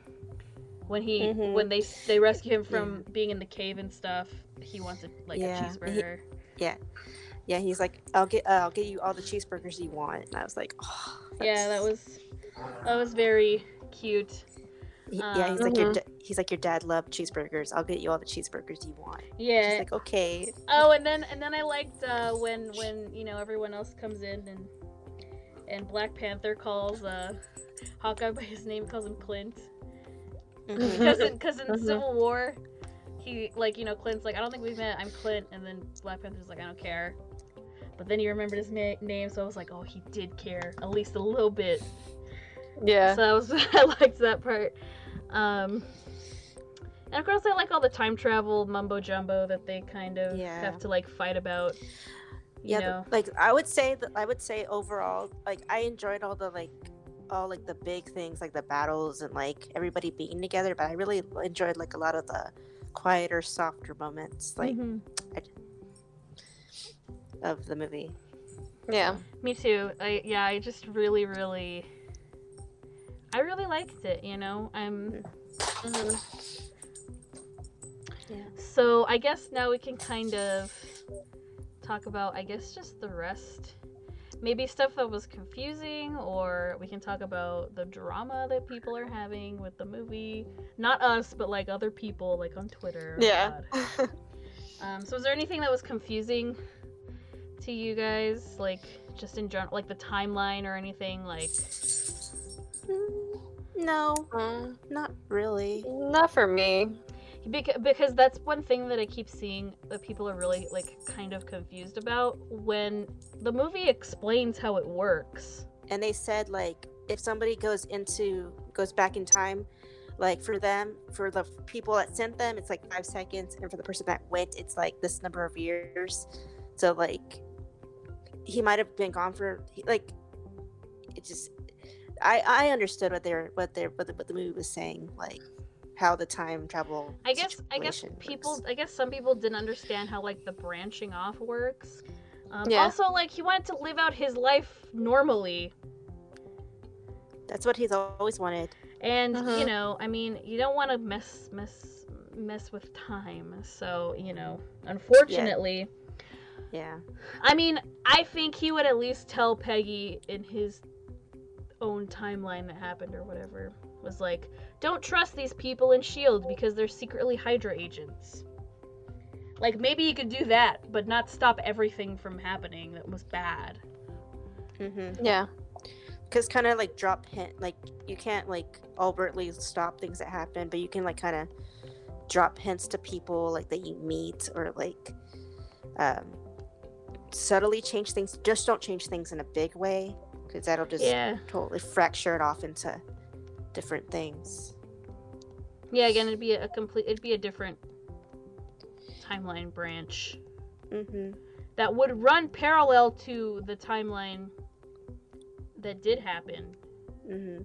Speaker 1: when he
Speaker 3: Mhm.
Speaker 1: when they they rescue him from being in the cave and stuff. He wanted like
Speaker 3: Yeah,
Speaker 1: a
Speaker 3: he-
Speaker 1: cheeseburger.
Speaker 3: Yeah, he's like, I'll get, uh, I'll get you all the cheeseburgers you want. And I was like, oh,
Speaker 1: yeah, that was that was very cute.
Speaker 3: He- yeah, he's like your,
Speaker 2: Mhm.
Speaker 3: da- he's like your dad loved cheeseburgers. I'll get you all the cheeseburgers you want.
Speaker 1: Yeah.
Speaker 3: She's like, okay.
Speaker 1: Oh, and then and then I liked uh, when when you know everyone else comes in and and Black Panther calls uh, Hawkeye by his name, calls him Clint.
Speaker 3: Mhm.
Speaker 1: Because in, cause in
Speaker 2: Mhm.
Speaker 1: Civil War, he like you know Clint's like I don't think we've met. I'm Clint, and then Black Panther's like I don't care. But then he remembered his ma- name, so I was like, oh, he did care at least a little bit.
Speaker 2: Yeah.
Speaker 1: So that was I liked that part. Um, and of course, I like all the time travel mumbo jumbo that they kind of
Speaker 3: Yeah.
Speaker 1: have to like fight about. You
Speaker 3: yeah,
Speaker 1: know,
Speaker 3: like I would say that I would say overall, like I enjoyed all the like all like the big things like the battles and like everybody being together, but I really enjoyed like a lot of the quieter, softer moments like
Speaker 1: Mhm.
Speaker 3: Of the movie.
Speaker 2: Yeah.
Speaker 1: me too. I yeah, I just really, really, I really liked it. You know, I'm.
Speaker 2: Mhm.
Speaker 1: So I guess now we can kind of talk about, I guess, just the rest. Maybe stuff that was confusing, or we can talk about the drama that people are having with the movie. Not us, but like other people, like on Twitter. Oh,
Speaker 2: Yeah.
Speaker 1: Um, so, is there anything that was confusing to you guys, like just in general, like the timeline or anything? Like,
Speaker 3: Mm, No,
Speaker 2: Mm,
Speaker 3: not really.
Speaker 2: Not for me.
Speaker 1: because, because that's one thing that I keep seeing that people are really like kind of confused about when the movie explains how it works.
Speaker 3: And they said like if somebody goes into goes back in time, like for them, for the people that sent them, it's like five seconds, and for the person that went, it's like this number of years. So like he might have been gone for like it just I I understood what they're what they're what the, what the movie was saying like how the time travel
Speaker 1: I guess I guess people
Speaker 3: works.
Speaker 1: I guess some people didn't understand how like the branching off works. Um,
Speaker 2: Yeah.
Speaker 1: Also, like he wanted to live out his life normally,
Speaker 3: that's what he's always wanted
Speaker 1: and you
Speaker 2: Mhm.
Speaker 1: know, I mean, you don't want to mess mess mess with time. So you know, unfortunately,
Speaker 3: yeah
Speaker 1: I mean, I think he would at least tell Peggy in his own timeline that happened or whatever was like, don't trust these people in Shield because they're secretly Hydra agents. Like maybe you could do that, but not stop everything from happening that was bad.
Speaker 3: mm-hmm.
Speaker 2: Yeah.
Speaker 3: because kind of like drop hint like you can't like overtly stop things that happen but you can like kind of drop hints to people like that you meet or like um subtly change things just don't change things in a big way because that'll just
Speaker 1: Yeah.
Speaker 3: totally fracture it off into different things
Speaker 1: Yeah, again it'd be a complete it'd be a different timeline branch
Speaker 3: mm-hmm.
Speaker 1: that would run parallel to the timeline that did happen,
Speaker 3: Mm-hmm.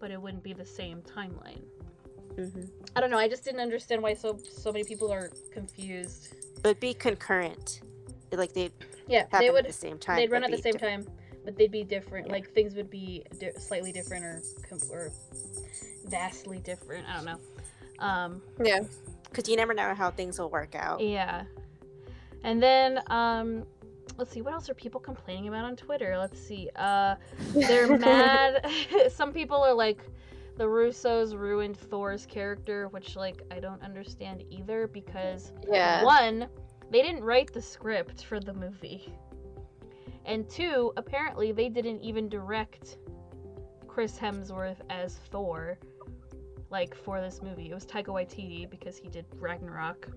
Speaker 1: but it wouldn't be the same timeline.
Speaker 3: Mm-hmm.
Speaker 1: I don't know. I just didn't understand why so so many people are confused.
Speaker 3: but be concurrent like they
Speaker 1: Yeah,
Speaker 3: happen
Speaker 1: they
Speaker 3: at
Speaker 1: would.
Speaker 3: the same time
Speaker 1: They'd run at the same
Speaker 3: different.
Speaker 1: time, but they'd be different.
Speaker 3: Yeah.
Speaker 1: Like things would be di- slightly different or or vastly different. I don't know. Um,
Speaker 2: Yeah.
Speaker 3: because you never know how things will work out
Speaker 1: yeah. And then um, let's see. What else are people complaining about on Twitter? Let's see. Uh, they're mad. Some people are like. The Russos ruined Thor's character, which like I don't understand either because
Speaker 2: Yeah.
Speaker 1: One, they didn't write the script for the movie. And two, apparently they didn't even direct Chris Hemsworth as Thor. like for this movie. It was Taika Waititi because he did Ragnarok.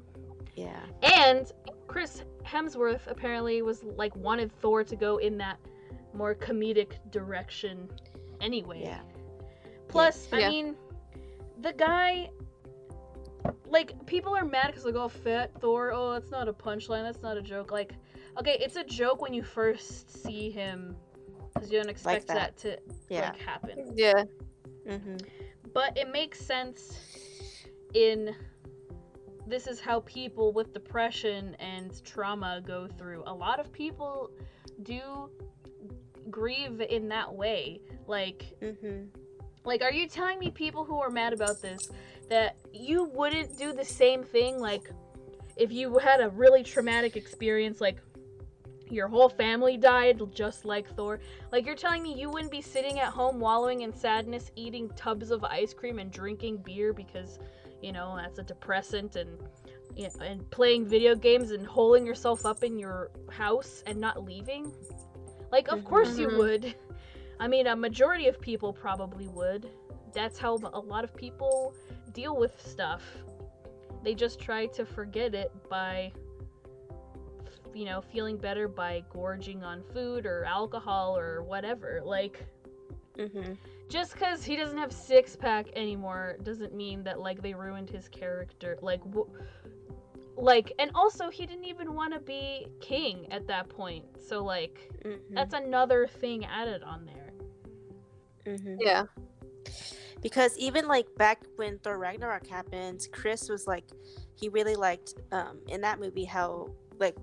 Speaker 3: Yeah.
Speaker 1: And Chris Hemsworth apparently was like wanted Thor to go in that more comedic direction anyway.
Speaker 3: Yeah.
Speaker 1: Plus, I
Speaker 2: Yeah.
Speaker 1: mean, the guy like people are mad because like oh fat Thor, oh that's not a punchline, that's not a joke. Like, okay, it's a joke when you first see him because you don't expect
Speaker 3: that.
Speaker 1: that. to
Speaker 3: Yeah.
Speaker 1: like happen.
Speaker 2: Yeah.
Speaker 3: Mm-hmm.
Speaker 1: But it makes sense in this is how people with depression and trauma go through. A lot of people do grieve in that way. Like
Speaker 3: Mm-hmm.
Speaker 1: like are you telling me people who are mad about this that you wouldn't do the same thing like if you had a really traumatic experience like your whole family died just like Thor. Like you're telling me you wouldn't be sitting at home wallowing in sadness, eating tubs of ice cream and drinking beer because, you know, that's a depressant and you know, and playing video games and holding yourself up in your house and not leaving? Like of course you
Speaker 2: Mhm.
Speaker 1: would. I mean, a majority of people probably would. That's how a lot of people deal with stuff. They just try to forget it by you know, feeling better by gorging on food or alcohol or whatever. Like,
Speaker 3: Mm-hmm.
Speaker 1: just because he doesn't have six pack anymore doesn't mean that like they ruined his character. Like, w- like, and also he didn't even want to be king at that point. So like,
Speaker 3: Mm-hmm.
Speaker 1: that's another thing added on there.
Speaker 3: mm-hmm.
Speaker 2: Yeah.
Speaker 3: Because even like back when Thor Ragnarok happened, Chris was like he really liked um in that movie how like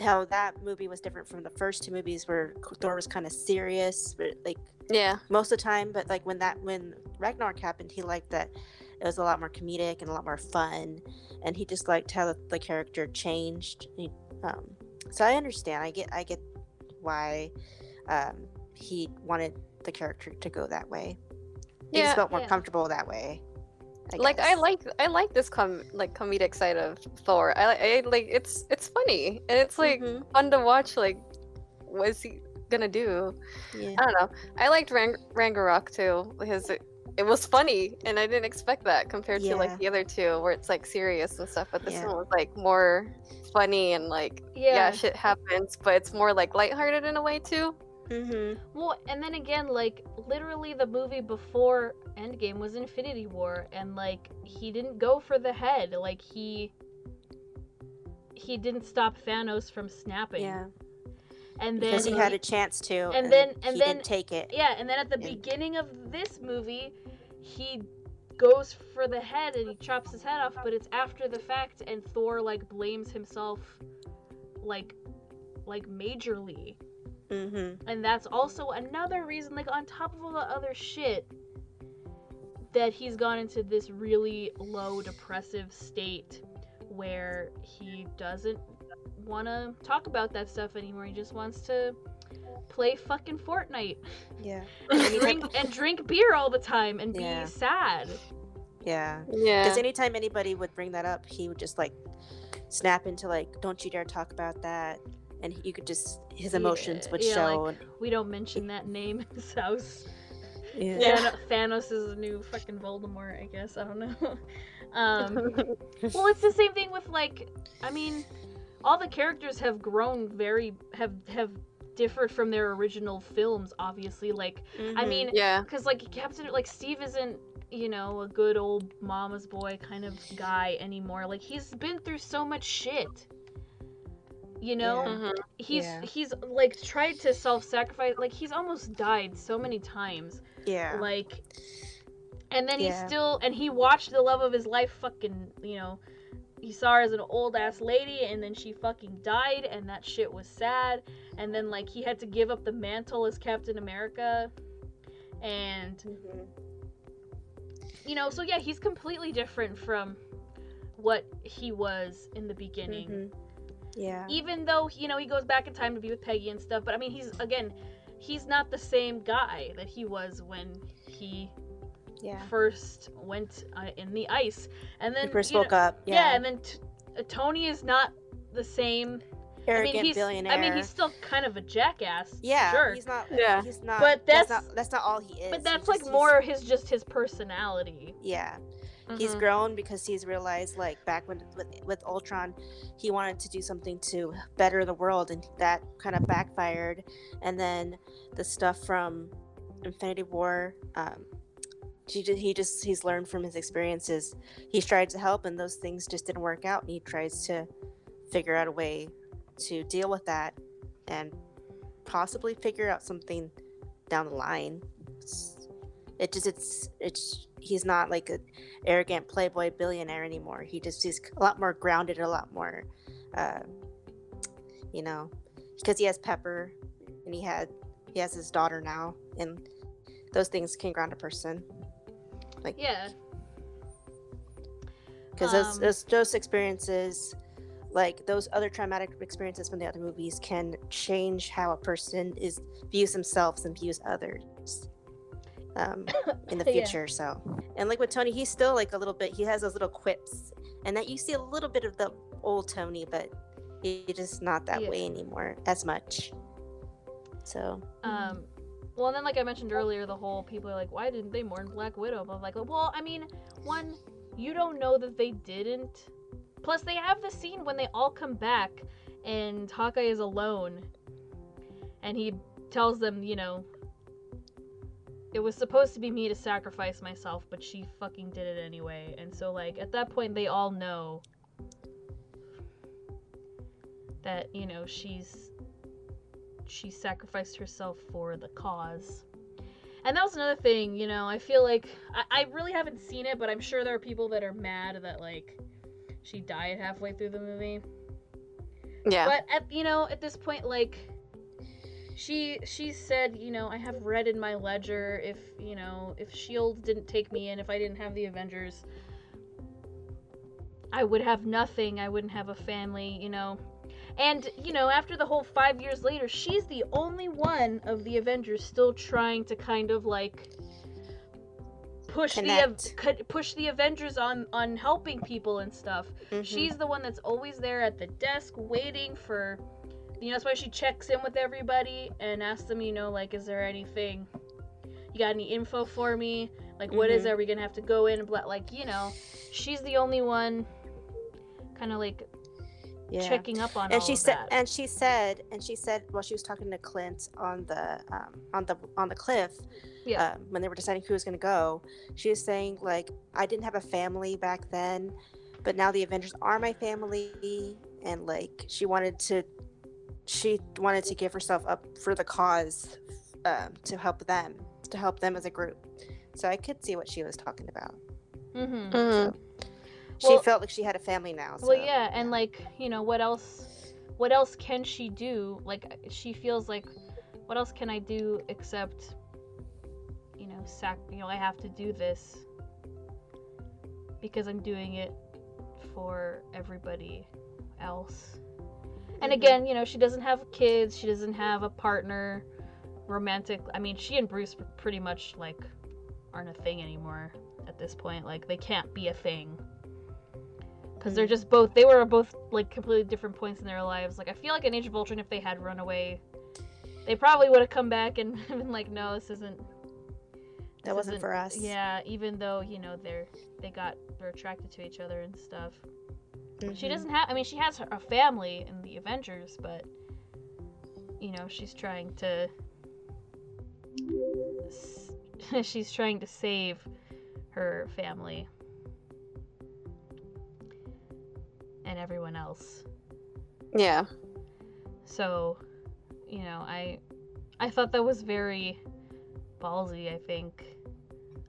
Speaker 3: how that movie was different from the first two movies where Thor was kind of serious, but like
Speaker 2: Yeah.
Speaker 3: most of the time. But like when that when Ragnarok happened, he liked that it was a lot more comedic and a lot more fun, and he just liked how the, the character changed. He, um, so I understand. I get I get why um, he wanted the character to go that way. He
Speaker 2: Yeah.
Speaker 3: just felt more
Speaker 1: Yeah.
Speaker 3: comfortable that way. I
Speaker 2: like I like I like this com like comedic side of Thor. I, I like it's it's funny and it's like
Speaker 3: Mhm.
Speaker 2: fun to watch. Like, what is he gonna do?
Speaker 3: yeah.
Speaker 2: I don't know. I liked Rang- Ragnarok too because it, it was funny and I didn't expect that compared to like the other two where it's like serious and stuff. But this
Speaker 3: Yeah.
Speaker 2: one was like more funny and like yeah.
Speaker 1: Yeah.
Speaker 2: shit happens, but it's more like lighthearted in a way too.
Speaker 3: Mm-hmm.
Speaker 1: Well, and then again, like literally the movie before Endgame was Infinity War, and like he didn't go for the head. Like he he didn't stop Thanos from snapping.
Speaker 3: Yeah.
Speaker 1: And then
Speaker 3: Because he had a chance to,
Speaker 1: and then- and
Speaker 3: he
Speaker 1: then-
Speaker 3: didn't take it.
Speaker 1: yeah, and then at the
Speaker 3: and-
Speaker 1: beginning of this movie, he goes for the head and he chops his head off, but it's after the fact, and Thor like blames himself, like like majorly.
Speaker 3: Mm-hmm.
Speaker 1: And that's also another reason, like on top of all the other shit, that he's gone into this really low depressive state where he doesn't want to talk about that stuff anymore. He just wants to play fucking Fortnite
Speaker 3: Yeah.
Speaker 1: and drink and drink beer all the time and
Speaker 3: Yeah.
Speaker 1: be sad.
Speaker 3: Yeah.
Speaker 2: Yeah.
Speaker 3: Because anytime anybody would bring that up, he would just like snap into like, "Don't you dare talk about that," and you could just his emotions
Speaker 1: Yeah,
Speaker 3: would
Speaker 1: yeah,
Speaker 3: show.
Speaker 1: like- We don't mention that name in his house.
Speaker 3: yeah.
Speaker 2: Yeah.
Speaker 1: Thano- Thanos is the new fucking Voldemort, I guess. I don't know. um, well, it's the same thing with like, I mean, all the characters have grown very have have differed from their original films. Obviously, like I
Speaker 3: Mhm.
Speaker 1: mean,
Speaker 2: yeah.
Speaker 1: because like Captain, like Steve isn't you know a good old mama's boy kind of guy anymore. Like he's been through so much shit. You know,
Speaker 3: Yeah.
Speaker 2: Mhm.
Speaker 1: he's
Speaker 3: Yeah.
Speaker 1: he's like tried to self-sacrifice. Like he's almost died so many times
Speaker 3: yeah.
Speaker 1: like and then he still and he watched the love of his life fucking you know he saw her as an old ass lady and then she fucking died and that shit was sad and then like he had to give up the mantle as captain america and
Speaker 3: Mhm.
Speaker 1: you know so yeah he's completely different from what he was in the beginning
Speaker 3: Mhm. Yeah.
Speaker 1: even though you know he goes back in time to be with Peggy and stuff. But I mean, he's again, he's not the same guy that he was when he
Speaker 3: Yeah.
Speaker 1: first went uh, in the ice, and then
Speaker 3: He first
Speaker 1: you know-
Speaker 3: spoke up.
Speaker 1: yeah.
Speaker 3: Yeah.
Speaker 1: and then t- uh, Tony is not the same.
Speaker 3: arrogant
Speaker 1: I mean, he's,
Speaker 3: billionaire.
Speaker 1: I mean, he's still kind of a jackass.
Speaker 3: yeah,
Speaker 1: sure.
Speaker 3: he's not.
Speaker 2: Yeah.
Speaker 3: he's not.
Speaker 1: But
Speaker 3: that's,
Speaker 1: that's-
Speaker 3: not. That's not all he is.
Speaker 1: but that's
Speaker 3: just-
Speaker 1: like
Speaker 3: he's-
Speaker 1: more his just his personality.
Speaker 3: Yeah, he's
Speaker 1: Mhm.
Speaker 3: grown because he's realized like back when with with Ultron, he wanted to do something to better the world, and that kind of backfired. And then the stuff from Infinity War. Um, he just, he just he's learned from his experiences. He's tried to help, and those things just didn't work out. And he tries to figure out a way to deal with that, and possibly figure out something down the line. It's, it just it's it's he's not like a arrogant playboy billionaire anymore. He just he's a lot more grounded, a lot more, uh, you know, because he has Pepper, and he had he has his daughter now, and those things can ground a person.
Speaker 1: Like yeah.
Speaker 3: because those,
Speaker 1: Um,
Speaker 3: those those experiences like those other traumatic experiences from the other movies can change how a person is views themselves and views others um, in the
Speaker 1: Yeah.
Speaker 3: future so and like with tony he's still like a little bit he has those little quips and that you see a little bit of the old tony but he's just not that
Speaker 1: Yeah.
Speaker 3: way anymore as much so
Speaker 1: Um, well, and then like I mentioned earlier, the whole people are like, why didn't they mourn Black Widow? But I'm like, well, I mean, one, you don't know that they didn't. Plus, they have the scene when they all come back and Hawkeye is alone, and he tells them, you know, it was supposed to be me to sacrifice myself, but she fucking did it anyway. And so, like, at that point, they all know that you know she's she sacrificed herself for the cause. And that was another thing, you know, I feel like I, I really haven't seen it, but I'm sure there are people that are mad that like she died halfway through the movie.
Speaker 2: Yeah.
Speaker 1: But at you know, at this point like she she said, you know, I have read in my ledger if, you know, if Shield didn't take me in, if I didn't have the Avengers, I would have nothing. I wouldn't have a family, you know. And, you know, after the whole five years later, she's the only one of the Avengers still trying to kind of like push the
Speaker 3: Connect.
Speaker 1: co- push the Avengers on on helping people and stuff.
Speaker 3: mhm.
Speaker 1: She's the one that's always there at the desk waiting for you know, that's why she checks in with everybody and asks them, you know, like, is there anything you got any info for me? Like what is
Speaker 3: Mhm.
Speaker 1: it? Are we gonna have to go in blah like, you know, she's the only one kinda like
Speaker 3: yeah.
Speaker 1: checking up on
Speaker 3: and she said
Speaker 1: that.
Speaker 3: and she said and she said while she was talking to clint on the um, on the on the cliff
Speaker 1: Yeah.
Speaker 3: um, when they were deciding who was going to go she was saying like i didn't have a family back then but now the avengers are my family and like she wanted to she wanted to give herself up for the cause um, to help them to help them as a group so i could see what she was talking about
Speaker 1: mm-hmm.
Speaker 2: Mhm.
Speaker 3: she
Speaker 1: Well-
Speaker 3: felt like she had a family now so
Speaker 1: Well, yeah, and like you know, what else? What else can she do? Like she feels like, what else can I do except, you know, sac? You know, I have to do this because I'm doing it for everybody else. And
Speaker 3: Mhm.
Speaker 1: again, you know, she doesn't have kids. She doesn't have a partner, romantic. I mean, she and Bruce pretty much like aren't a thing anymore at this point. Like they can't be a thing because they're
Speaker 3: Mm.
Speaker 1: just both they were both like completely different points in their lives like i feel like in age of ultron if they had run away they probably would have come back and been like no this isn't
Speaker 3: that
Speaker 1: this
Speaker 3: wasn't
Speaker 1: isn't-
Speaker 3: for us
Speaker 1: yeah even though you know they're they got they're attracted to each other and stuff she
Speaker 3: Mhm.
Speaker 1: doesn't have i mean she has her, a family in the avengers but you know she's trying to s- she's trying to save her family and everyone else
Speaker 2: Yeah.
Speaker 1: so you know i i thought that was very ballsy i think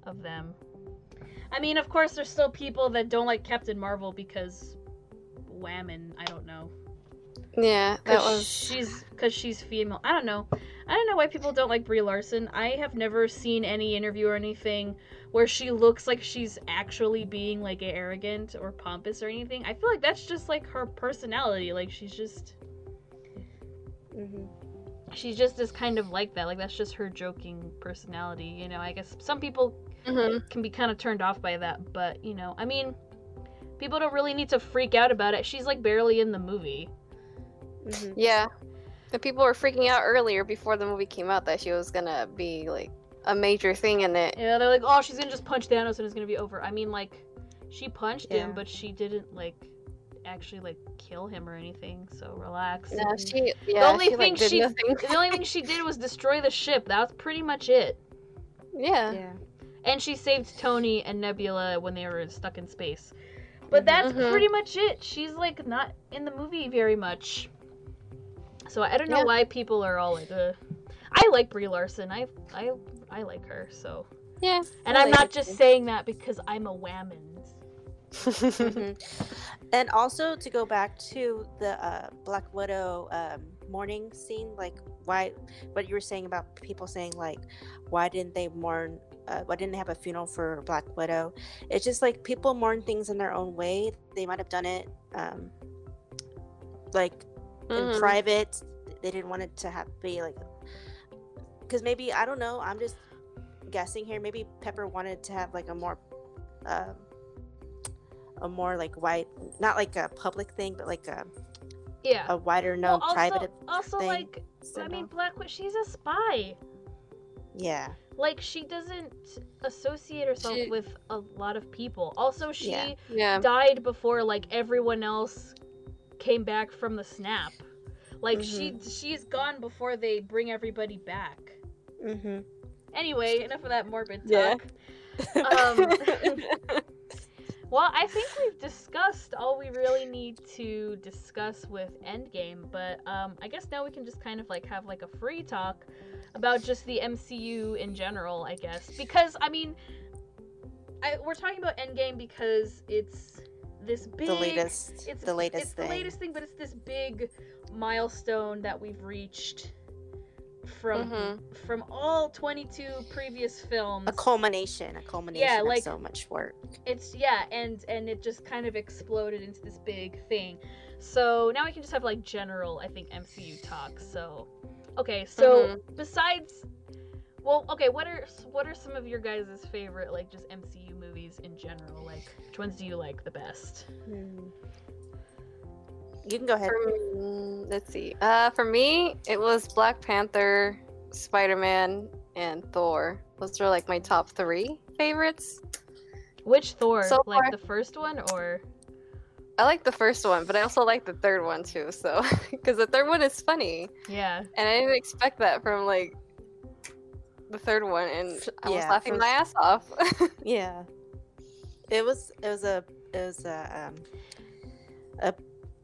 Speaker 1: of them i mean of course there's still people that don't like captain marvel because wham i don't know
Speaker 2: Yeah. that was.
Speaker 1: she's because she's female. I don't know. I don't know why people don't like Brie Larson. I have never seen any interview or anything where she looks like she's actually being like arrogant or pompous or anything. I feel like that's just like her personality. Like she's just
Speaker 3: Mhm.
Speaker 1: she's just is kind of like that. Like that's just her joking personality. You know. I guess some people
Speaker 2: Mhm.
Speaker 1: can be kind of turned off by that, but you know, I mean, people don't really need to freak out about it. She's like barely in the movie.
Speaker 3: Mhm.
Speaker 2: Yeah. The people were freaking out earlier before the movie came out that she was gonna be like a major thing in it.
Speaker 1: Yeah, they're like, oh, she's gonna just punch Thanos and it's gonna be over. I mean, like, she punched him, but she didn't like actually like kill him or anything. So relax.
Speaker 2: No, she yeah.
Speaker 1: only
Speaker 2: she,
Speaker 1: thing
Speaker 2: like, did
Speaker 1: she- the only thing she did was destroy the ship. That's pretty much it.
Speaker 2: yeah.
Speaker 3: Yeah.
Speaker 1: And she saved Tony and Nebula when they were stuck in space. But that's
Speaker 2: Mhm.
Speaker 1: pretty much it. She's like not in the movie very much. So I don't know
Speaker 2: Yeah.
Speaker 1: why people are all like, uh... I like Brie Larson. I I I like her. So,
Speaker 2: Yeah.
Speaker 1: and
Speaker 3: I
Speaker 1: I'm
Speaker 3: like
Speaker 1: not just
Speaker 3: too.
Speaker 1: saying that because I'm a Whammons.
Speaker 3: Mhm. and also to go back to the uh, Black Widow um, mourning scene, like why what you were saying about people saying like why didn't they mourn? Uh, why didn't they have a funeral for Black Widow? It's just like people mourn things in their own way. They might have done it um, like in
Speaker 2: Mhm.
Speaker 3: private. They didn't want it to have be like because maybe I don't know. I'm just guessing here. Maybe Pepper wanted to have like a more. Um, a more like white, not like a public thing, but like a,
Speaker 1: Yeah.
Speaker 3: a wider
Speaker 1: Well,
Speaker 3: known
Speaker 1: also,
Speaker 3: private.
Speaker 1: also
Speaker 3: thing.
Speaker 1: like
Speaker 3: so
Speaker 1: I mean. Black Widow. She's a spy.
Speaker 3: yeah,
Speaker 1: Like she doesn't associate herself
Speaker 2: She-
Speaker 1: with a lot of people. Also, she
Speaker 3: Yeah.
Speaker 2: Yeah.
Speaker 1: died before like everyone else came back from the snap. Like she she's gone before they bring everybody back.
Speaker 3: mm-hmm.
Speaker 1: Anyway, enough of that morbid
Speaker 2: Yeah.
Speaker 1: talk. Um, well, I think we've discussed all we really need to discuss with Endgame, but um, I guess now we can just kind of like have like a free talk about just the MCU in general, I guess. Because I mean, I, we're talking about Endgame because it's this big
Speaker 3: the latest,
Speaker 1: it's
Speaker 3: the latest thing.
Speaker 1: it's
Speaker 3: thing.
Speaker 1: the latest thing, but it's this big milestone that we've reached from
Speaker 2: Mhm.
Speaker 1: from all 22 previous films.
Speaker 3: a culmination, a culmination
Speaker 1: Yeah, like-
Speaker 3: of so much work.
Speaker 1: it's yeah, and and it just kind of exploded into this big thing. So now we can just have like general, I think MCU talk. So okay, so besides well, okay, what are what are some of your guys' favorite like just MCU movies in general? Like which ones do you like the best?
Speaker 3: Hmm. You can go ahead.
Speaker 2: For me, let's see. Uh, for me, it was Black Panther, Spider Man, and Thor. Those are like my top three favorites.
Speaker 1: Which Thor?
Speaker 2: So
Speaker 1: like
Speaker 2: far-
Speaker 1: the first one or
Speaker 2: I like the first one, but I also like the third one too. So, because the third one is funny,
Speaker 1: yeah.
Speaker 2: and I didn't expect that from like the third one, and I was laughing
Speaker 3: from-
Speaker 2: my ass off.
Speaker 3: Yeah, it was it was a it was a um, a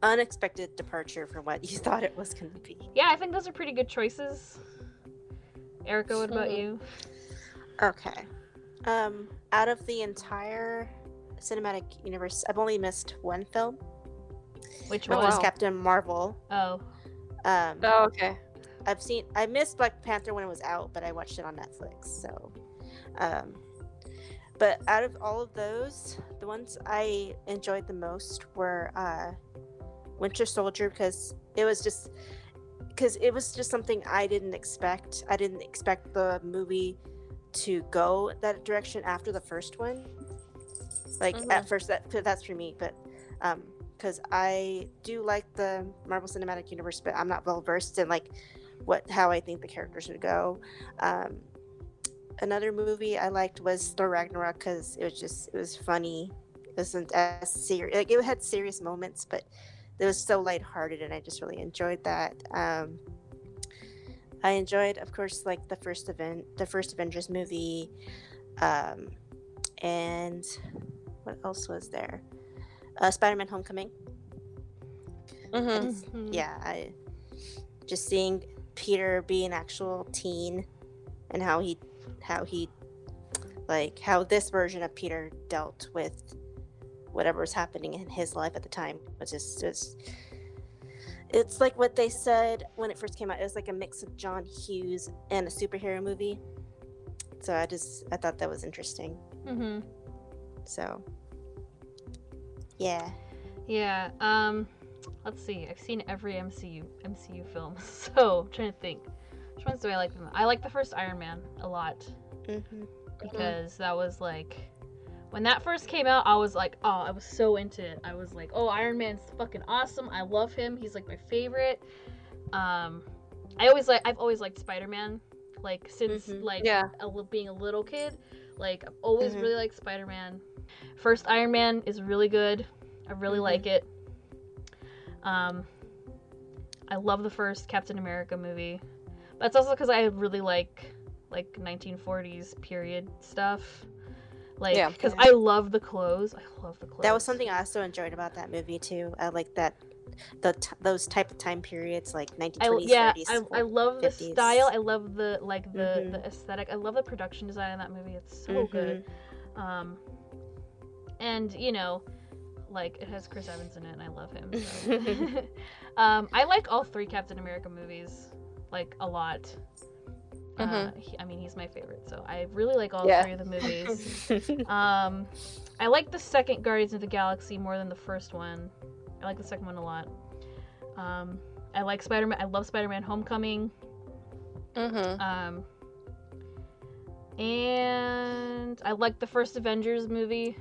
Speaker 3: unexpected departure from what you thought it was going to be.
Speaker 1: Yeah, I think those are pretty good choices. Erica, what about you?
Speaker 3: Okay. Um, out of the entire cinematic universe, I've only missed one film,
Speaker 1: Which one?
Speaker 3: which is
Speaker 2: wow.
Speaker 3: Captain Marvel.
Speaker 1: Oh,
Speaker 3: Um,
Speaker 2: oh, okay.
Speaker 3: I've seen I missed Black Panther when it was out, but I watched it on Netflix. So, um, but out of all of those, the ones I enjoyed the most were uh, Winter Soldier because it was just because it was just something I didn't expect. I didn't expect the movie to go that direction after the first one. Like at first, that that's for me, but um, because I do like the Marvel Cinematic Universe, but I'm not well versed in like what how I think the characters would go. Um, another movie I liked was Thor Ragnarok because it was just it was funny. It wasn't as serious. Like it had serious moments, but it was so lighthearted, and I just really enjoyed that. Um, I enjoyed, of course, like the first event, the first Avengers movie, um, and what else was there? Uh, Spider-Man: Homecoming.
Speaker 2: hmm
Speaker 3: It's-
Speaker 1: Mhm.
Speaker 3: yeah i just seeing peter be an actual teen and how he how he like how this version of peter dealt with whatever was happening in his life at the time was just was it's like what they said when it first came out it was like a mix of john hughes and a superhero movie so i just i thought that was interesting
Speaker 1: Mhm.
Speaker 3: so yeah
Speaker 1: Yeah. Um, let's see. I've seen every MCU MCU film, so I'm trying to think. Which ones do I like? the I like the first Iron Man a lot
Speaker 3: hmm
Speaker 1: because that was like when that first came out, I was like, oh, I was so into it. I was like, oh, Iron Man's fucking awesome. I love him. He's like my favorite. Um, I always like, I've always liked Spider Man, like since
Speaker 3: Mhm.
Speaker 1: like
Speaker 2: Yeah.
Speaker 1: a, being a little kid. Like I've always
Speaker 3: Mhm.
Speaker 1: really liked Spider Man. First Iron Man is really good. I really
Speaker 3: Mhm.
Speaker 1: like it. Um, I love the first Captain America movie. That's also because I really like like 1940s period stuff. Like,
Speaker 2: Yeah.
Speaker 1: because
Speaker 3: Yeah.
Speaker 1: I love the clothes. I love the clothes.
Speaker 3: That was something I also enjoyed about that movie too. I like that the t- those type of time periods like
Speaker 1: I yeah,
Speaker 3: 30s.
Speaker 1: I, I love the style. I love the like the
Speaker 3: Mhm.
Speaker 1: the aesthetic. I love the production design in that movie. It's so
Speaker 3: Mhm.
Speaker 1: good. Um, and you know, like it has Chris Evans in it, and I love him. So. um, I like all three Captain America movies like a lot. Uh,
Speaker 2: Mhm.
Speaker 1: he- I mean, he's my favorite, so I really like all
Speaker 2: Yeah.
Speaker 1: three of the movies. um, I like the second Guardians of the Galaxy more than the first one. I like the second one a lot. Um, I like Spider Man. I love Spider Man Homecoming.
Speaker 2: Mm-hmm.
Speaker 1: Um, and I like the first Avengers movie.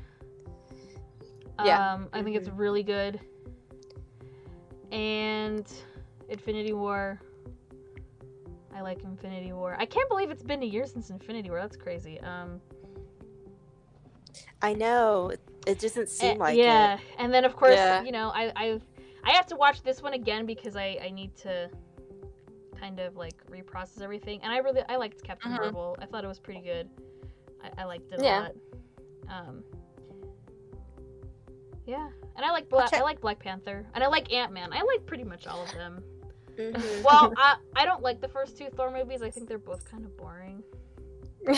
Speaker 2: Yeah.
Speaker 1: Um, I think it's really good. And Infinity War. I like Infinity War. I can't believe it's been a year since Infinity War. That's crazy. Um,
Speaker 3: I know it- it doesn't seem
Speaker 1: eh,
Speaker 3: like
Speaker 1: yeah,
Speaker 3: it.
Speaker 1: and then of course,
Speaker 2: Yeah.
Speaker 1: you know, I I I have to watch this one again because I I need to kind of like reprocess everything. And I really I liked Captain
Speaker 2: Mhm.
Speaker 1: Marvel. I thought it was pretty good. I, I liked it a lot. Um, yeah, and I like Black I like Black Panther, and I like Ant Man. I like pretty much all of them.
Speaker 3: Mhm.
Speaker 1: well, I I don't like the first two Thor movies. I think they're both kind of boring.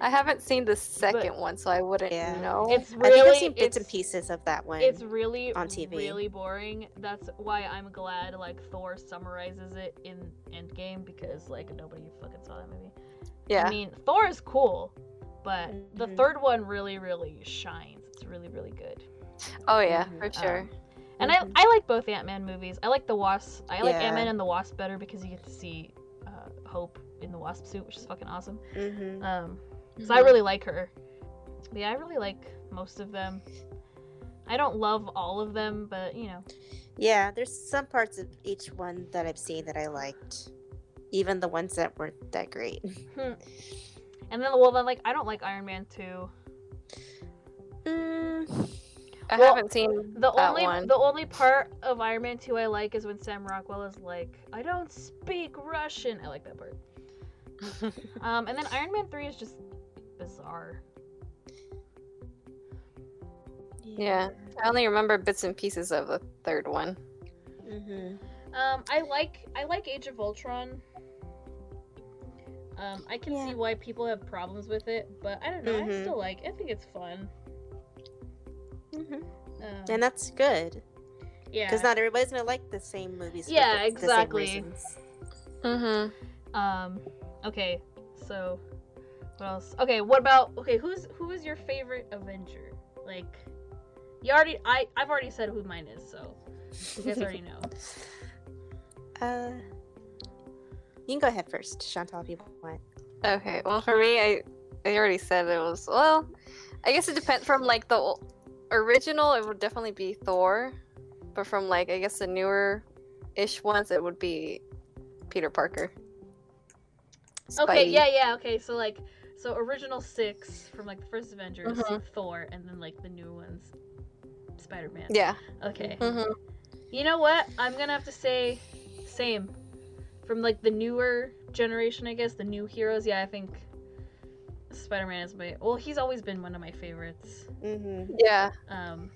Speaker 2: I haven't seen the second one, so I wouldn't
Speaker 3: Yeah.
Speaker 2: know.
Speaker 1: It's
Speaker 3: I
Speaker 1: really
Speaker 3: think I've seen bits and pieces of that one.
Speaker 1: It's really
Speaker 3: on TV.
Speaker 1: really boring. That's why I'm glad like Thor summarizes it in Endgame because like nobody fucking saw that movie.
Speaker 2: yeah.
Speaker 1: I mean, Thor is cool, but the
Speaker 3: Mhm.
Speaker 1: third one really really shines. It's really really good.
Speaker 2: oh yeah,
Speaker 3: Mhm.
Speaker 2: for sure.
Speaker 1: Um, And
Speaker 3: Mhm.
Speaker 1: I I like both Ant-Man movies. I like the Wasp. I like
Speaker 3: Yeah.
Speaker 1: Ant-Man and the Wasp better because you get to see uh, Hope in the Wasp suit, which is fucking awesome.
Speaker 3: Mhm.
Speaker 1: Um, so I really like her. But yeah, I really like most of them. I don't love all of them, but you know.
Speaker 3: Yeah, there's some parts of each one that I've seen that I liked, even the ones that weren't that great.
Speaker 1: And then, well, then, like, I don't like Iron Man 2.
Speaker 3: Mm,
Speaker 2: I
Speaker 1: well,
Speaker 2: haven't seen
Speaker 1: The
Speaker 2: that
Speaker 1: only
Speaker 2: one.
Speaker 1: the only part of Iron Man 2 I like is when Sam Rockwell is like, I don't speak Russian. I like that part. Um, and then Iron Man 3 is just bizarre.
Speaker 2: Yeah. I only remember bits and pieces of the third one.
Speaker 3: hmm
Speaker 1: Um, I like I like Age of Ultron. Um, I can
Speaker 3: Yeah.
Speaker 1: see why people have problems with it, but I don't know. I
Speaker 3: Mhm.
Speaker 1: still like. I think it's fun.
Speaker 3: Hmm
Speaker 1: Um,
Speaker 3: And that's good
Speaker 1: yeah.
Speaker 3: because not everybody's gonna like the same movies.
Speaker 1: Yeah,
Speaker 3: the- the
Speaker 1: exactly.
Speaker 3: reasons.
Speaker 2: Mm-hmm.
Speaker 1: Um. Okay. So, what else? Okay. What about? Okay. Who's who is your favorite Avenger? Like, you already. I I've already said who mine is, so you guys already know.
Speaker 3: Uh, you can go ahead first, Chantal, if you want.
Speaker 2: Okay. Well, for me, I I already said it was well. I guess it depends from like the ol- original. It would definitely be Thor, but from like I guess the newer ish ones, it would be Peter Parker.
Speaker 1: Okay.
Speaker 2: Spidey.
Speaker 1: Yeah. Yeah. Okay. So like, so original six from like the first Avengers,
Speaker 2: Mhm.
Speaker 1: Thor, and then like the new ones, Spider Man.
Speaker 2: Yeah.
Speaker 1: Okay.
Speaker 2: Mm-hmm.
Speaker 1: You know what? I'm gonna have to say, same. From like the newer generation, I guess the new heroes. Yeah, I think Spider-Man is my. Well, he's always been one of my favorites.
Speaker 3: Mm-hmm.
Speaker 2: Yeah.
Speaker 1: Um,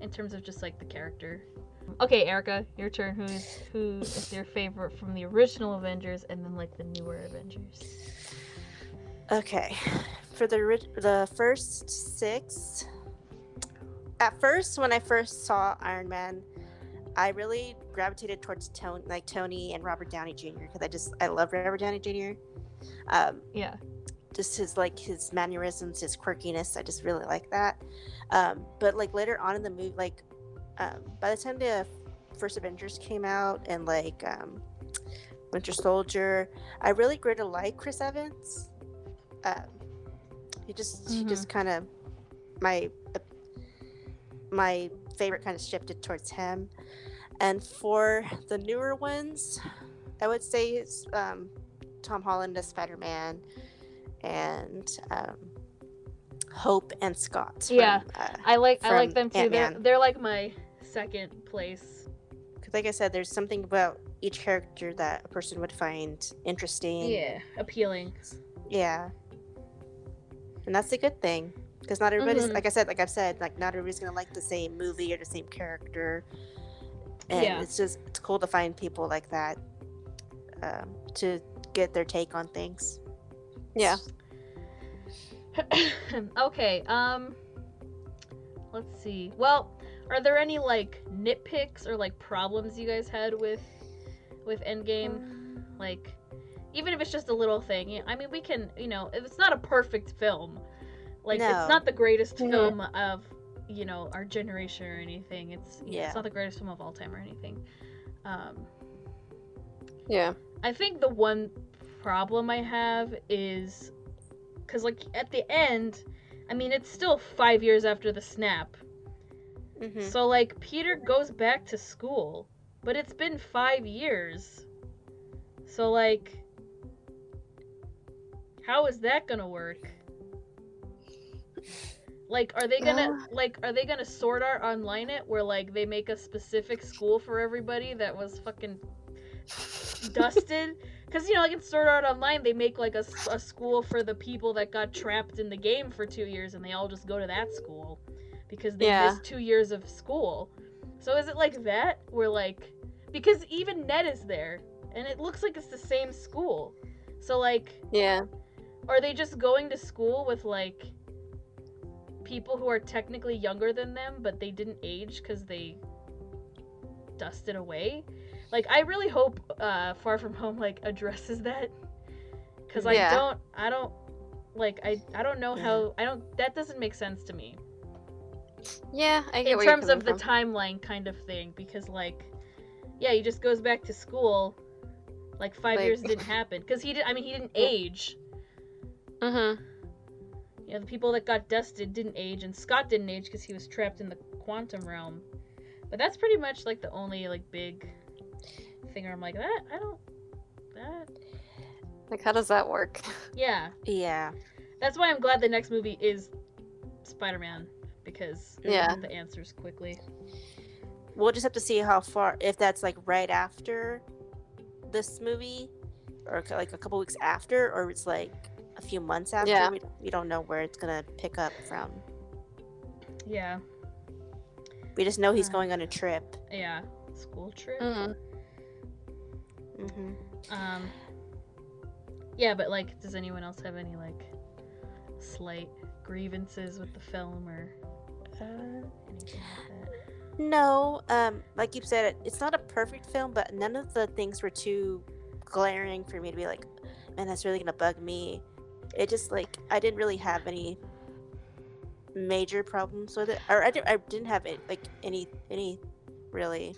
Speaker 1: in terms of just like the character. Okay, Erica, your turn. Who's who is your favorite from the original Avengers and then like the newer Avengers?
Speaker 3: Okay, for the the first six. At first, when I first saw Iron Man, I really gravitated towards Tony, like Tony and Robert Downey Jr. because I just I love Robert Downey Jr. Um,
Speaker 1: Yeah.
Speaker 3: Just his like his mannerisms, his quirkiness. I just really like that. Um, but like later on in the movie, like um, by the time the first Avengers came out and like um, Winter Soldier, I really grew to like Chris Evans. Um, he just he just kind of my my favorite kind of shifted towards him. And for the newer ones, I would say it's um, Tom Holland as Spider Man and um, Hope and Scott. from,
Speaker 1: Yeah.
Speaker 3: uh,
Speaker 1: I like I like them too. They're,
Speaker 3: Ant-Man.
Speaker 1: they're like my second place.
Speaker 3: Because, like I said, there's something about each character that a person would find interesting.
Speaker 1: Yeah, appealing.
Speaker 3: Yeah. And that's a good thing. Because not everybody's,
Speaker 1: Mhm.
Speaker 3: like I said, like I've said, like not everybody's going to like the same movie or the same character. And
Speaker 1: Yeah.
Speaker 3: it's just, it's cool to find people like that um, to get their take on things.
Speaker 2: Yeah.
Speaker 1: okay, um let's see. Well, are there any like nitpicks or like problems you guys had with with Endgame? Like even if it's just a little thing. I mean, we can, you know, it's not a perfect film. Like
Speaker 3: No.
Speaker 1: it's not the greatest
Speaker 2: Mhm.
Speaker 1: film of, you know, our generation or anything. It's know,
Speaker 3: Yeah.
Speaker 1: it's not the greatest film of all time or anything. Um
Speaker 2: Yeah.
Speaker 1: I think the one problem I have is because, like, at the end, I mean, it's still five years after the snap.
Speaker 3: hmm
Speaker 1: So, like, Peter goes back to school, but it's been five years. So, like, how is that gonna work? Like, are they gonna like are they gonna Sword Art Online it where like they make a specific school for everybody that was fucking dusted? Because you know, like in Sword Art Online, they make like a, a school for the people that got trapped in the game for two years, and they all just go to that school because they
Speaker 2: Yeah.
Speaker 1: missed two years of school. So is it like that? Where like, because even Ned is there, and it looks like it's the same school. So like,
Speaker 2: Yeah.
Speaker 1: are they just going to school with like people who are technically younger than them, but they didn't age because they dusted away? Like, I really hope uh, Far From Home like addresses that, because I
Speaker 2: Yeah.
Speaker 1: don't, I don't, like, I, I don't know how, I don't, that doesn't make sense to me
Speaker 2: Yeah. I get
Speaker 1: in terms of the
Speaker 2: from.
Speaker 1: timeline kind of thing, because like, yeah, he just goes back to school. Like five
Speaker 2: Like-
Speaker 1: years didn't happen because he did. I mean, he didn't age.
Speaker 2: Mhm.
Speaker 1: Yeah, the people that got dusted didn't age, and Scott didn't age because he was trapped in the quantum realm. But that's pretty much like the only like big thing where I'm like that. I don't. That.
Speaker 2: Like, how does that work?
Speaker 1: Yeah,
Speaker 3: Yeah.
Speaker 1: that's why I'm glad the next movie is Spider-Man because
Speaker 2: Yeah.
Speaker 1: the answers quickly.
Speaker 3: We'll just have to see how far, if that's like right after this movie or like a couple weeks after, or it's like a few months after.
Speaker 2: Yeah.
Speaker 3: We, we don't know where it's going to pick up from.
Speaker 1: Yeah,
Speaker 3: We just know he's
Speaker 1: Uh.
Speaker 3: going on a trip.
Speaker 1: yeah. School trip.
Speaker 2: Mhm.
Speaker 3: Hmm
Speaker 1: Um. Yeah, but like, does anyone else have any like slight grievances with the film or
Speaker 3: Uh,
Speaker 1: anything like that?
Speaker 3: no, um, like you said, it's not a perfect film, but none of the things were too glaring for me to be like, man, that's really gonna bug me. It just like I didn't really have any major problems with it, or I didn't, I didn't have it like any any really.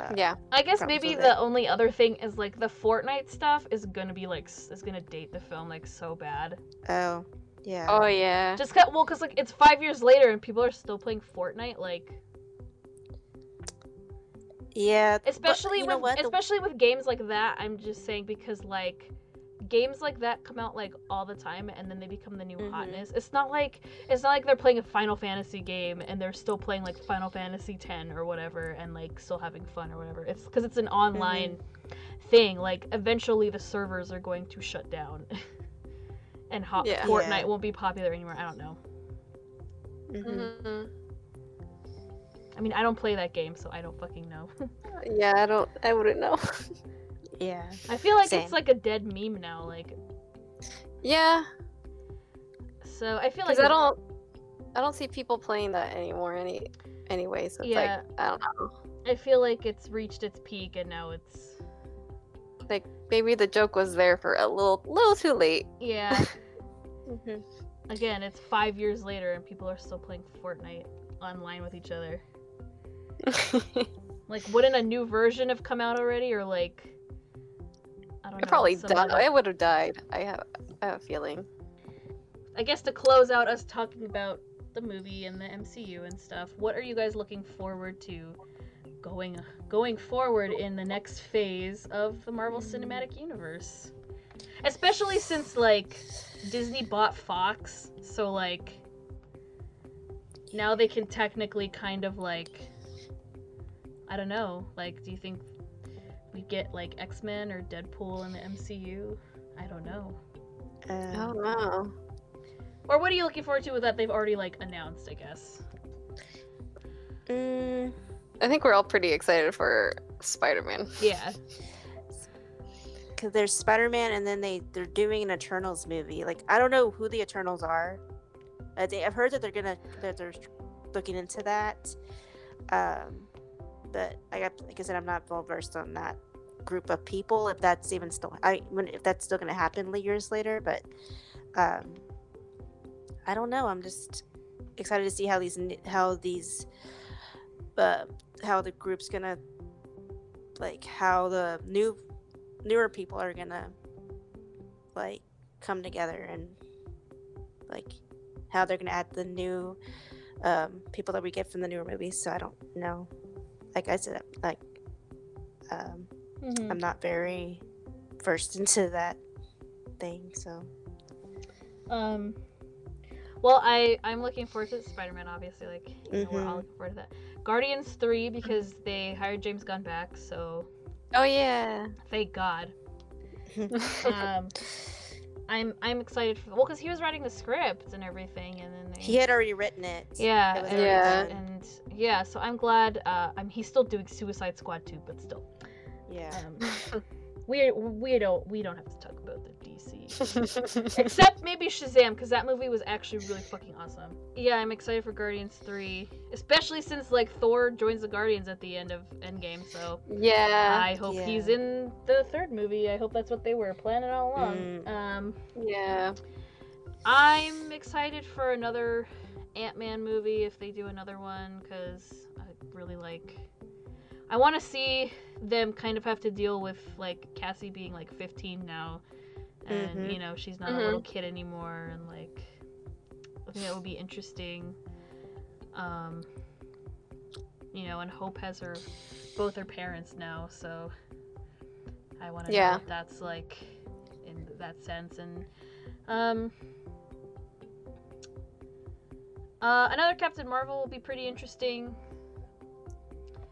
Speaker 3: Uh,
Speaker 2: Yeah.
Speaker 1: I guess maybe the
Speaker 3: it.
Speaker 1: only other thing is like the Fortnite stuff is gonna be like s- is gonna date the film like so bad.
Speaker 3: Oh, yeah.
Speaker 2: Oh yeah.
Speaker 1: Just cut well, cause like it's five years later and people are still playing Fortnite. Like
Speaker 3: yeah. but
Speaker 1: especially
Speaker 3: you know
Speaker 1: with
Speaker 3: what? The-
Speaker 1: especially with games like that. I'm just saying because like games like that come out like all the time and then they become the new
Speaker 3: Mhm.
Speaker 1: hotness. It's not like it's not like they're playing a Final Fantasy game and they're still playing like Final Fantasy 10 or whatever and like still having fun or whatever. It's because it's an online thing. Like eventually the servers are going to shut down. And hot
Speaker 2: Yeah.
Speaker 1: Fortnite
Speaker 3: Yeah.
Speaker 1: won't be popular anymore. I don't know.
Speaker 3: Mhm.
Speaker 2: Mhm.
Speaker 1: I mean, I don't play that game, so I don't fucking know.
Speaker 2: Yeah. I don't. I wouldn't know.
Speaker 3: Yeah.
Speaker 1: I feel like
Speaker 3: Same.
Speaker 1: it's like a dead meme now. Like,
Speaker 2: yeah.
Speaker 1: so I feel like
Speaker 2: I don't. I don't see people playing that anymore. Any. Anyway, so it's
Speaker 1: Yeah.
Speaker 2: like I don't know.
Speaker 1: I feel like it's reached its peak and now it's
Speaker 2: Like maybe the joke was there for a little, little too late.
Speaker 1: yeah.
Speaker 3: Mhm.
Speaker 1: Again, it's five years later and people are still playing Fortnite online with each other. Like, wouldn't a new version have come out already, or like, I don't know.
Speaker 2: it probably died. It would have died. I have. I have a feeling.
Speaker 1: I guess to close out us talking about the movie and the MCU and stuff, what are you guys looking forward to going going forward in the next phase of the Marvel Cinematic Universe? Especially since like Disney bought Fox, so like now they can technically kind of like I don't know, like do you think we get like X-Men or Deadpool in the MCU? I don't know.
Speaker 2: I
Speaker 3: Uh,
Speaker 2: don't know.
Speaker 1: Or what are you looking forward to with that they've already like announced, I guess.
Speaker 3: mm,
Speaker 2: I think we're all pretty excited for Spider-Man.
Speaker 1: Yeah.
Speaker 3: Cause there's Spider-Man, and then they they're doing an Eternals movie. Like I don't know who the Eternals are. I think I've heard that they're gonna that they're looking into that. Um, but I got like I said, I'm not well versed on that group of people. If that's even still, I when if that's still gonna happen years later. But um, I don't know. I'm just excited to see how these how these uh, how the group's gonna like how the new newer people are gonna like come together and like how they're gonna add the new um, people that we get from the newer movies. So I don't know. Like I said, like um,
Speaker 1: Mhm.
Speaker 3: I'm not very versed into that thing. So
Speaker 1: Um. Well, I I'm looking forward to Spider-Man. Obviously, like you know, we're all
Speaker 3: Mhm.
Speaker 1: looking forward to that. Guardians three because they hired James Gunn back, so
Speaker 2: Oh yeah.
Speaker 1: thank God. Um, I'm I'm excited for well because he was writing the script and everything, and then they,
Speaker 3: he had already written it.
Speaker 1: yeah
Speaker 3: It
Speaker 1: and,
Speaker 2: Yeah.
Speaker 1: and yeah, so I'm glad. Uh, I'm he's still doing Suicide Squad too, but still,
Speaker 3: Yeah.
Speaker 1: um, we we don't we don't have to talk about the DC. Except maybe Shazam, because that movie was actually really fucking awesome. Yeah, I'm excited for Guardians 3. Especially since, like, Thor joins the Guardians at the end of Endgame, so
Speaker 2: yeah.
Speaker 1: I hope
Speaker 3: Yeah.
Speaker 1: he's in the third movie. I hope that's what they were planning all along.
Speaker 3: Mm.
Speaker 1: Um,
Speaker 2: Yeah.
Speaker 1: I'm excited for another Ant Man movie if they do another one, because I really like. I want to see them kind of have to deal with, like, Cassie being, like, 15 now. And,
Speaker 3: Mhm.
Speaker 1: you know, she's not
Speaker 2: Mhm.
Speaker 1: a little kid anymore. And, like, I think that would be interesting. Um, you know, and Hope has her, both her parents now, so I want to know
Speaker 2: Yeah.
Speaker 1: what that's like in that sense. And, um, uh, another Captain Marvel will be pretty interesting.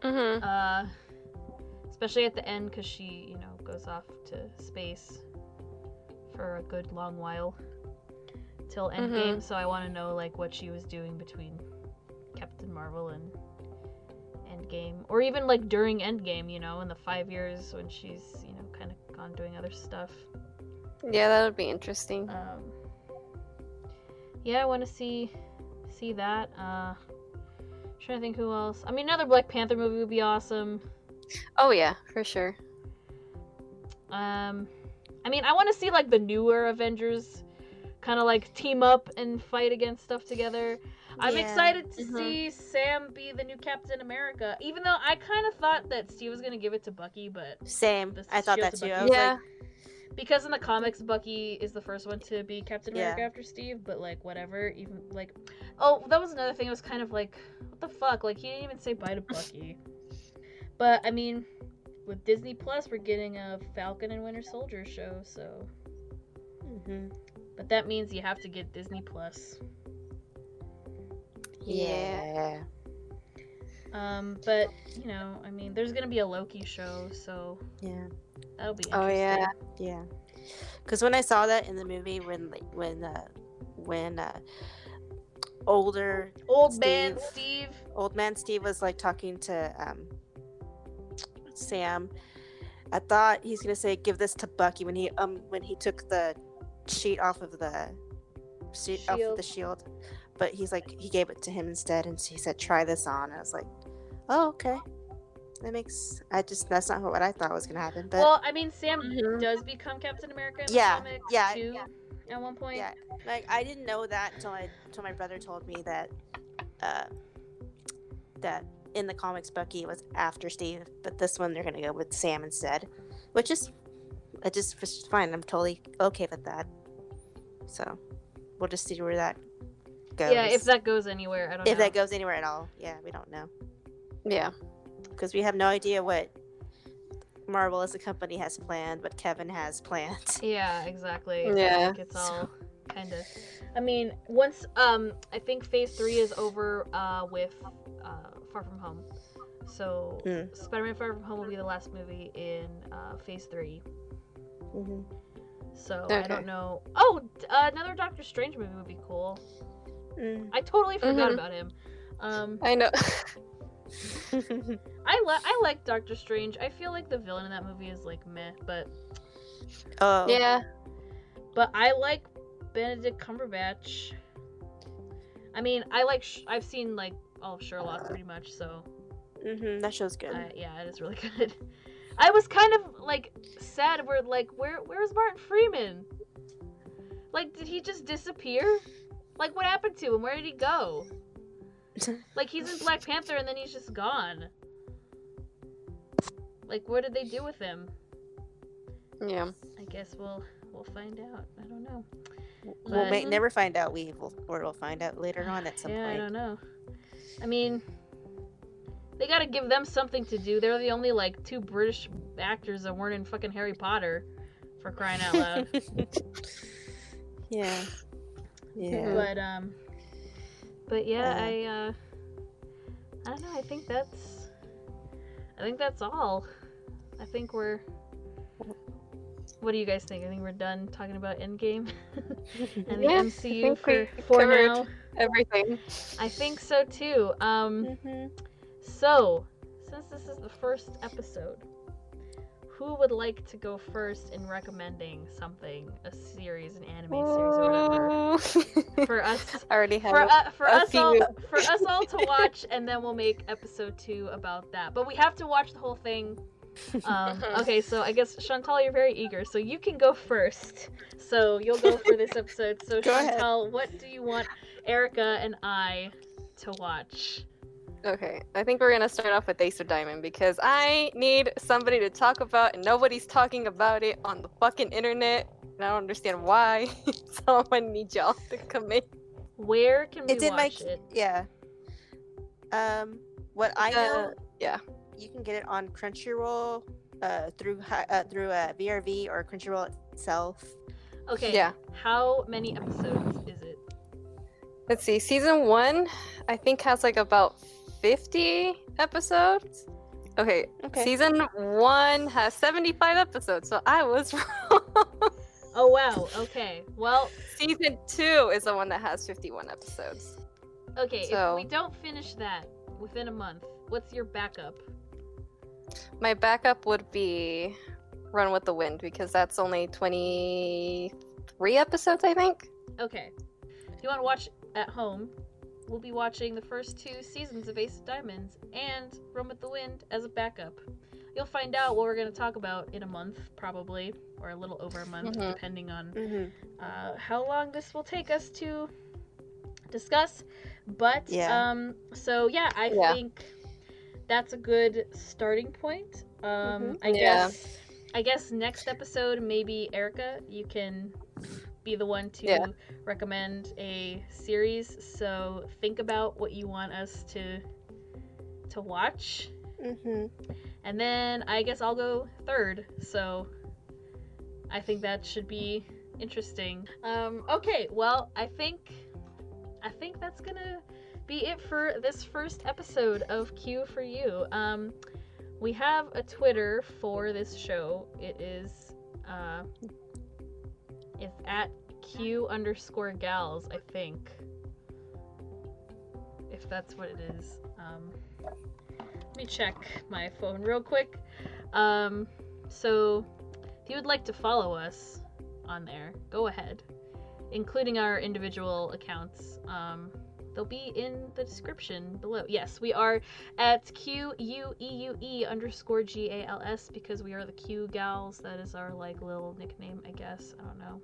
Speaker 2: Mhm.
Speaker 1: Uh, especially at the end because she, you know, goes off to space for a good long while till Endgame. So I want to know like what she was doing between Captain Marvel and Endgame, or even like during Endgame. You know, in the five years when she's, you know, kind of gone doing other stuff.
Speaker 2: Yeah, that would be interesting.
Speaker 1: Um, yeah, I want to see see that. Uh, trying to think who else. I mean, another Black Panther movie would be awesome.
Speaker 2: Oh yeah, for sure.
Speaker 1: Um, I mean, I want to see like the newer Avengers kind of like team up and fight against stuff together. I'm
Speaker 3: Yeah.
Speaker 1: excited to
Speaker 2: Mhm.
Speaker 1: see Sam be the new Captain America, even though I kind of thought that Steve was gonna give it to Bucky, but
Speaker 3: Same. I thought that
Speaker 1: shields
Speaker 3: too. I was
Speaker 2: yeah.
Speaker 3: like,
Speaker 1: because in the comics Bucky is the first one to be Captain
Speaker 3: Yeah.
Speaker 1: America after Steve, but like whatever, even like oh, that was another thing. It was kind of like what the fuck? Like he didn't even say bye to Bucky. but I mean, with Disney Plus, we're getting a Falcon and Winter Soldier show, so
Speaker 3: mhm.
Speaker 1: but that means you have to get Disney Plus.
Speaker 2: Yeah.
Speaker 1: Um, but you know, I mean, there's gonna be a Loki show, so
Speaker 3: Yeah.
Speaker 1: that'll be
Speaker 2: Oh, yeah.
Speaker 3: Yeah. Because when I saw that in the movie, when like when uh, when uh, older
Speaker 1: Old man
Speaker 3: Steve.
Speaker 1: Steve.
Speaker 3: old man Steve was like talking to um, Sam, I thought he's gonna say give this to Bucky when he um when he took the sheet off of the sheet off of
Speaker 1: Shield.
Speaker 3: the shield, but he's like he gave it to him instead, and he said try this on. I was like, oh okay, that makes I just that's not what I thought was gonna happen, but
Speaker 1: well, I mean, Sam
Speaker 2: Mhm.
Speaker 1: does become Captain America in
Speaker 3: Yeah,
Speaker 1: the comics
Speaker 3: yeah,
Speaker 1: too.
Speaker 3: yeah.
Speaker 1: At one point.
Speaker 3: yeah, like I didn't know that until I until my brother told me that uh that in the comics Bucky was after Steve, but this one they're gonna go with Sam instead, which is I just was fine. I'm totally okay with that. So we'll just see where that goes.
Speaker 1: Yeah, if that goes anywhere, I don't know.
Speaker 3: if
Speaker 1: know.
Speaker 3: that goes anywhere at all. Yeah, we don't know
Speaker 2: Yeah.
Speaker 3: because we have no idea what Marvel as a company has planned, what Kevin has planned.
Speaker 1: Yeah, exactly.
Speaker 2: Yeah,
Speaker 1: I think it's all kind of. I mean, once um, I think Phase Three is over uh, with uh, Far From Home, so
Speaker 3: Mm.
Speaker 1: Spider-Man: Far From Home will be the last movie in uh, Phase Three.
Speaker 3: hmm
Speaker 1: So I don't know. Oh, uh, another Doctor Strange movie would be cool.
Speaker 3: Mm.
Speaker 1: I totally forgot
Speaker 2: Mhm.
Speaker 1: about him. Um,
Speaker 2: I know.
Speaker 1: I li- I like Doctor Strange. I feel like the villain in that movie is like meh, but
Speaker 3: oh
Speaker 2: yeah.
Speaker 1: but I like Benedict Cumberbatch. I mean, I like sh- I've seen like all of Sherlock pretty much, so
Speaker 3: hmm that show's good.
Speaker 1: uh, yeah, it is really good. I was kind of like sad. Where like where where's Martin Freeman? Like, did he just disappear? Like, what happened to him? Where did he go? Like, he's in Black Panther and then he's just gone. Like, what did they do with him?
Speaker 2: Yeah.
Speaker 1: I guess we'll we'll find out. I don't know.
Speaker 3: we'll may- never find out. We will, or we'll find out later on at some point.
Speaker 1: yeah, I don't know. I mean, they gotta give them something to do. They're the only like two British actors that weren't in fucking Harry Potter, for crying out loud.
Speaker 3: yeah. Yeah.
Speaker 1: but um, but yeah,
Speaker 3: Uh.
Speaker 1: I uh, I don't know. I think that's, I think that's all. I think we're. What do you guys think? I think we're done talking about Endgame and the
Speaker 2: Yeah,
Speaker 1: MCU for, for now.
Speaker 2: Everything.
Speaker 1: I think so too. Um,
Speaker 3: Mhm.
Speaker 1: so since this is the first episode, who would like to go first in recommending something, a series, an anime series, or whatever, for us?
Speaker 2: I already have
Speaker 1: For, uh, for us all, for us all to watch, and then we'll make episode two about that. But we have to watch the whole thing. Um, okay, so I guess Chantal, you're very eager, so you can go first. So you'll go for this episode. So
Speaker 3: Go ahead.
Speaker 1: Chantal, what do you want Erica and I to watch?
Speaker 2: Okay, I think we're gonna start off with Ace of Diamond because I need somebody to talk about, and nobody's talking about it on the fucking internet. And I don't understand why. so I'm gonna need y'all to come in.
Speaker 1: Where can we
Speaker 3: It's in my
Speaker 1: watch it?
Speaker 3: yeah. Um, what I
Speaker 2: Uh,
Speaker 3: know,
Speaker 2: yeah.
Speaker 3: you can get it on Crunchyroll, uh, through uh, through uh, VRV or Crunchyroll itself.
Speaker 1: Okay.
Speaker 2: Yeah.
Speaker 1: How many episodes is it?
Speaker 2: Let's see. Season one, I think has like about 50 episodes. Okay.
Speaker 3: Okay.
Speaker 2: Season one has 75 episodes, so I was wrong.
Speaker 1: Oh wow. Okay. Well,
Speaker 2: Season two is the one that has 51 episodes.
Speaker 1: okay.
Speaker 2: So-
Speaker 1: If we don't finish that within a month, what's your backup?
Speaker 2: My backup would be Run with the Wind because that's only 23 episodes, I think.
Speaker 1: Okay. If you want to watch at home, we'll be watching the first two seasons of Ace of Diamonds and Run with the Wind as a backup. You'll find out what we're going to talk about in a month, probably, or a little over a month,
Speaker 2: Mhm.
Speaker 1: depending on
Speaker 3: Mm-hmm.
Speaker 1: uh, how long this will take us to discuss. But
Speaker 3: Yeah.
Speaker 1: um, so yeah, I
Speaker 2: Yeah.
Speaker 1: think that's a good starting point. Um, I
Speaker 2: Yeah.
Speaker 1: guess I guess next episode maybe Erica, you can be the one to
Speaker 2: Yeah.
Speaker 1: recommend a series. So think about what you want us to to watch,
Speaker 3: Mm-hmm.
Speaker 1: and then I guess I'll go third. So I think that should be interesting. Um, okay, well, I think I think that's gonna be it for this first episode of Queue for You. Um, we have a Twitter for this show. It is uh, it's at Q underscore gals, I think. If that's what it is. Um, let me check my phone real quick. Um, so, if you would like to follow us on there, go ahead, including our individual accounts. Um, they'll be in the description below. Yes, we are at Q U E U E underscore G A L S because we are the Q gals. That is our like little nickname, I guess. I don't know.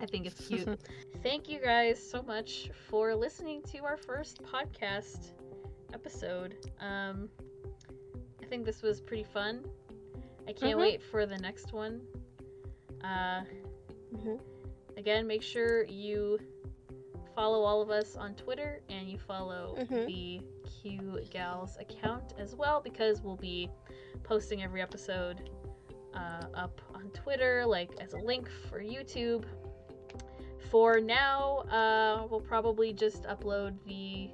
Speaker 1: I think it's cute. Thank you guys so much for listening to our first podcast episode. Um, I think this was pretty fun. I can't
Speaker 2: Mhm.
Speaker 1: wait for the next one. Uh,
Speaker 3: Mhm.
Speaker 1: again, make sure you follow all of us on Twitter and you follow
Speaker 3: Mhm.
Speaker 1: the Q Gals account as well because we'll be posting every episode uh, up on Twitter, like as a link for YouTube. For now, uh, we'll probably just upload the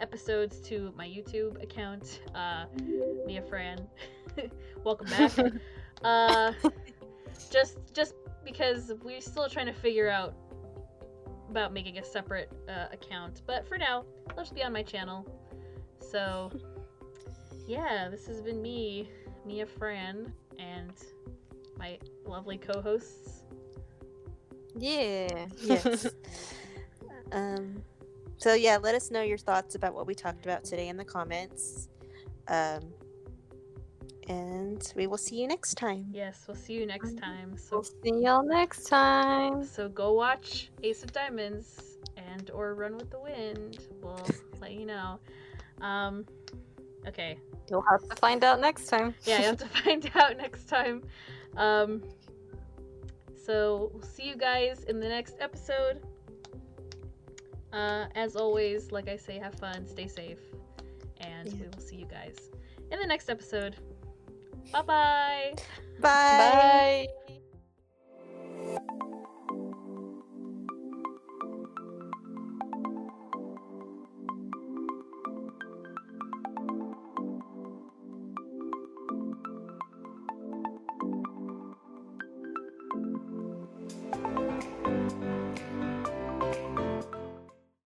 Speaker 1: episodes to my YouTube account. Uh, Mia Fran, welcome back. uh, just just because we're still trying to figure out about making a separate uh, account, but for now, it'll just be on my channel. So, yeah, this has been me, Mia Fran, and my lovely co-hosts.
Speaker 2: Yeah.
Speaker 3: yes. um, so yeah, let us know your thoughts about what we talked about today in the comments. Um, and we will see you next time.
Speaker 1: Yes, we'll see you next time.
Speaker 2: We'll
Speaker 1: So,
Speaker 2: see y'all next time.
Speaker 1: so go watch Ace of Diamonds and or Run with the Wind. We'll let you know. Um, okay.
Speaker 2: You'll have to find out next time.
Speaker 1: yeah, you have to find out next time. Um, so we'll see you guys in the next episode. Uh, as always, like I say, have fun, stay safe, and
Speaker 3: Yeah.
Speaker 1: we will see you guys in the next episode. Bye-bye.
Speaker 3: Bye.
Speaker 2: Bye.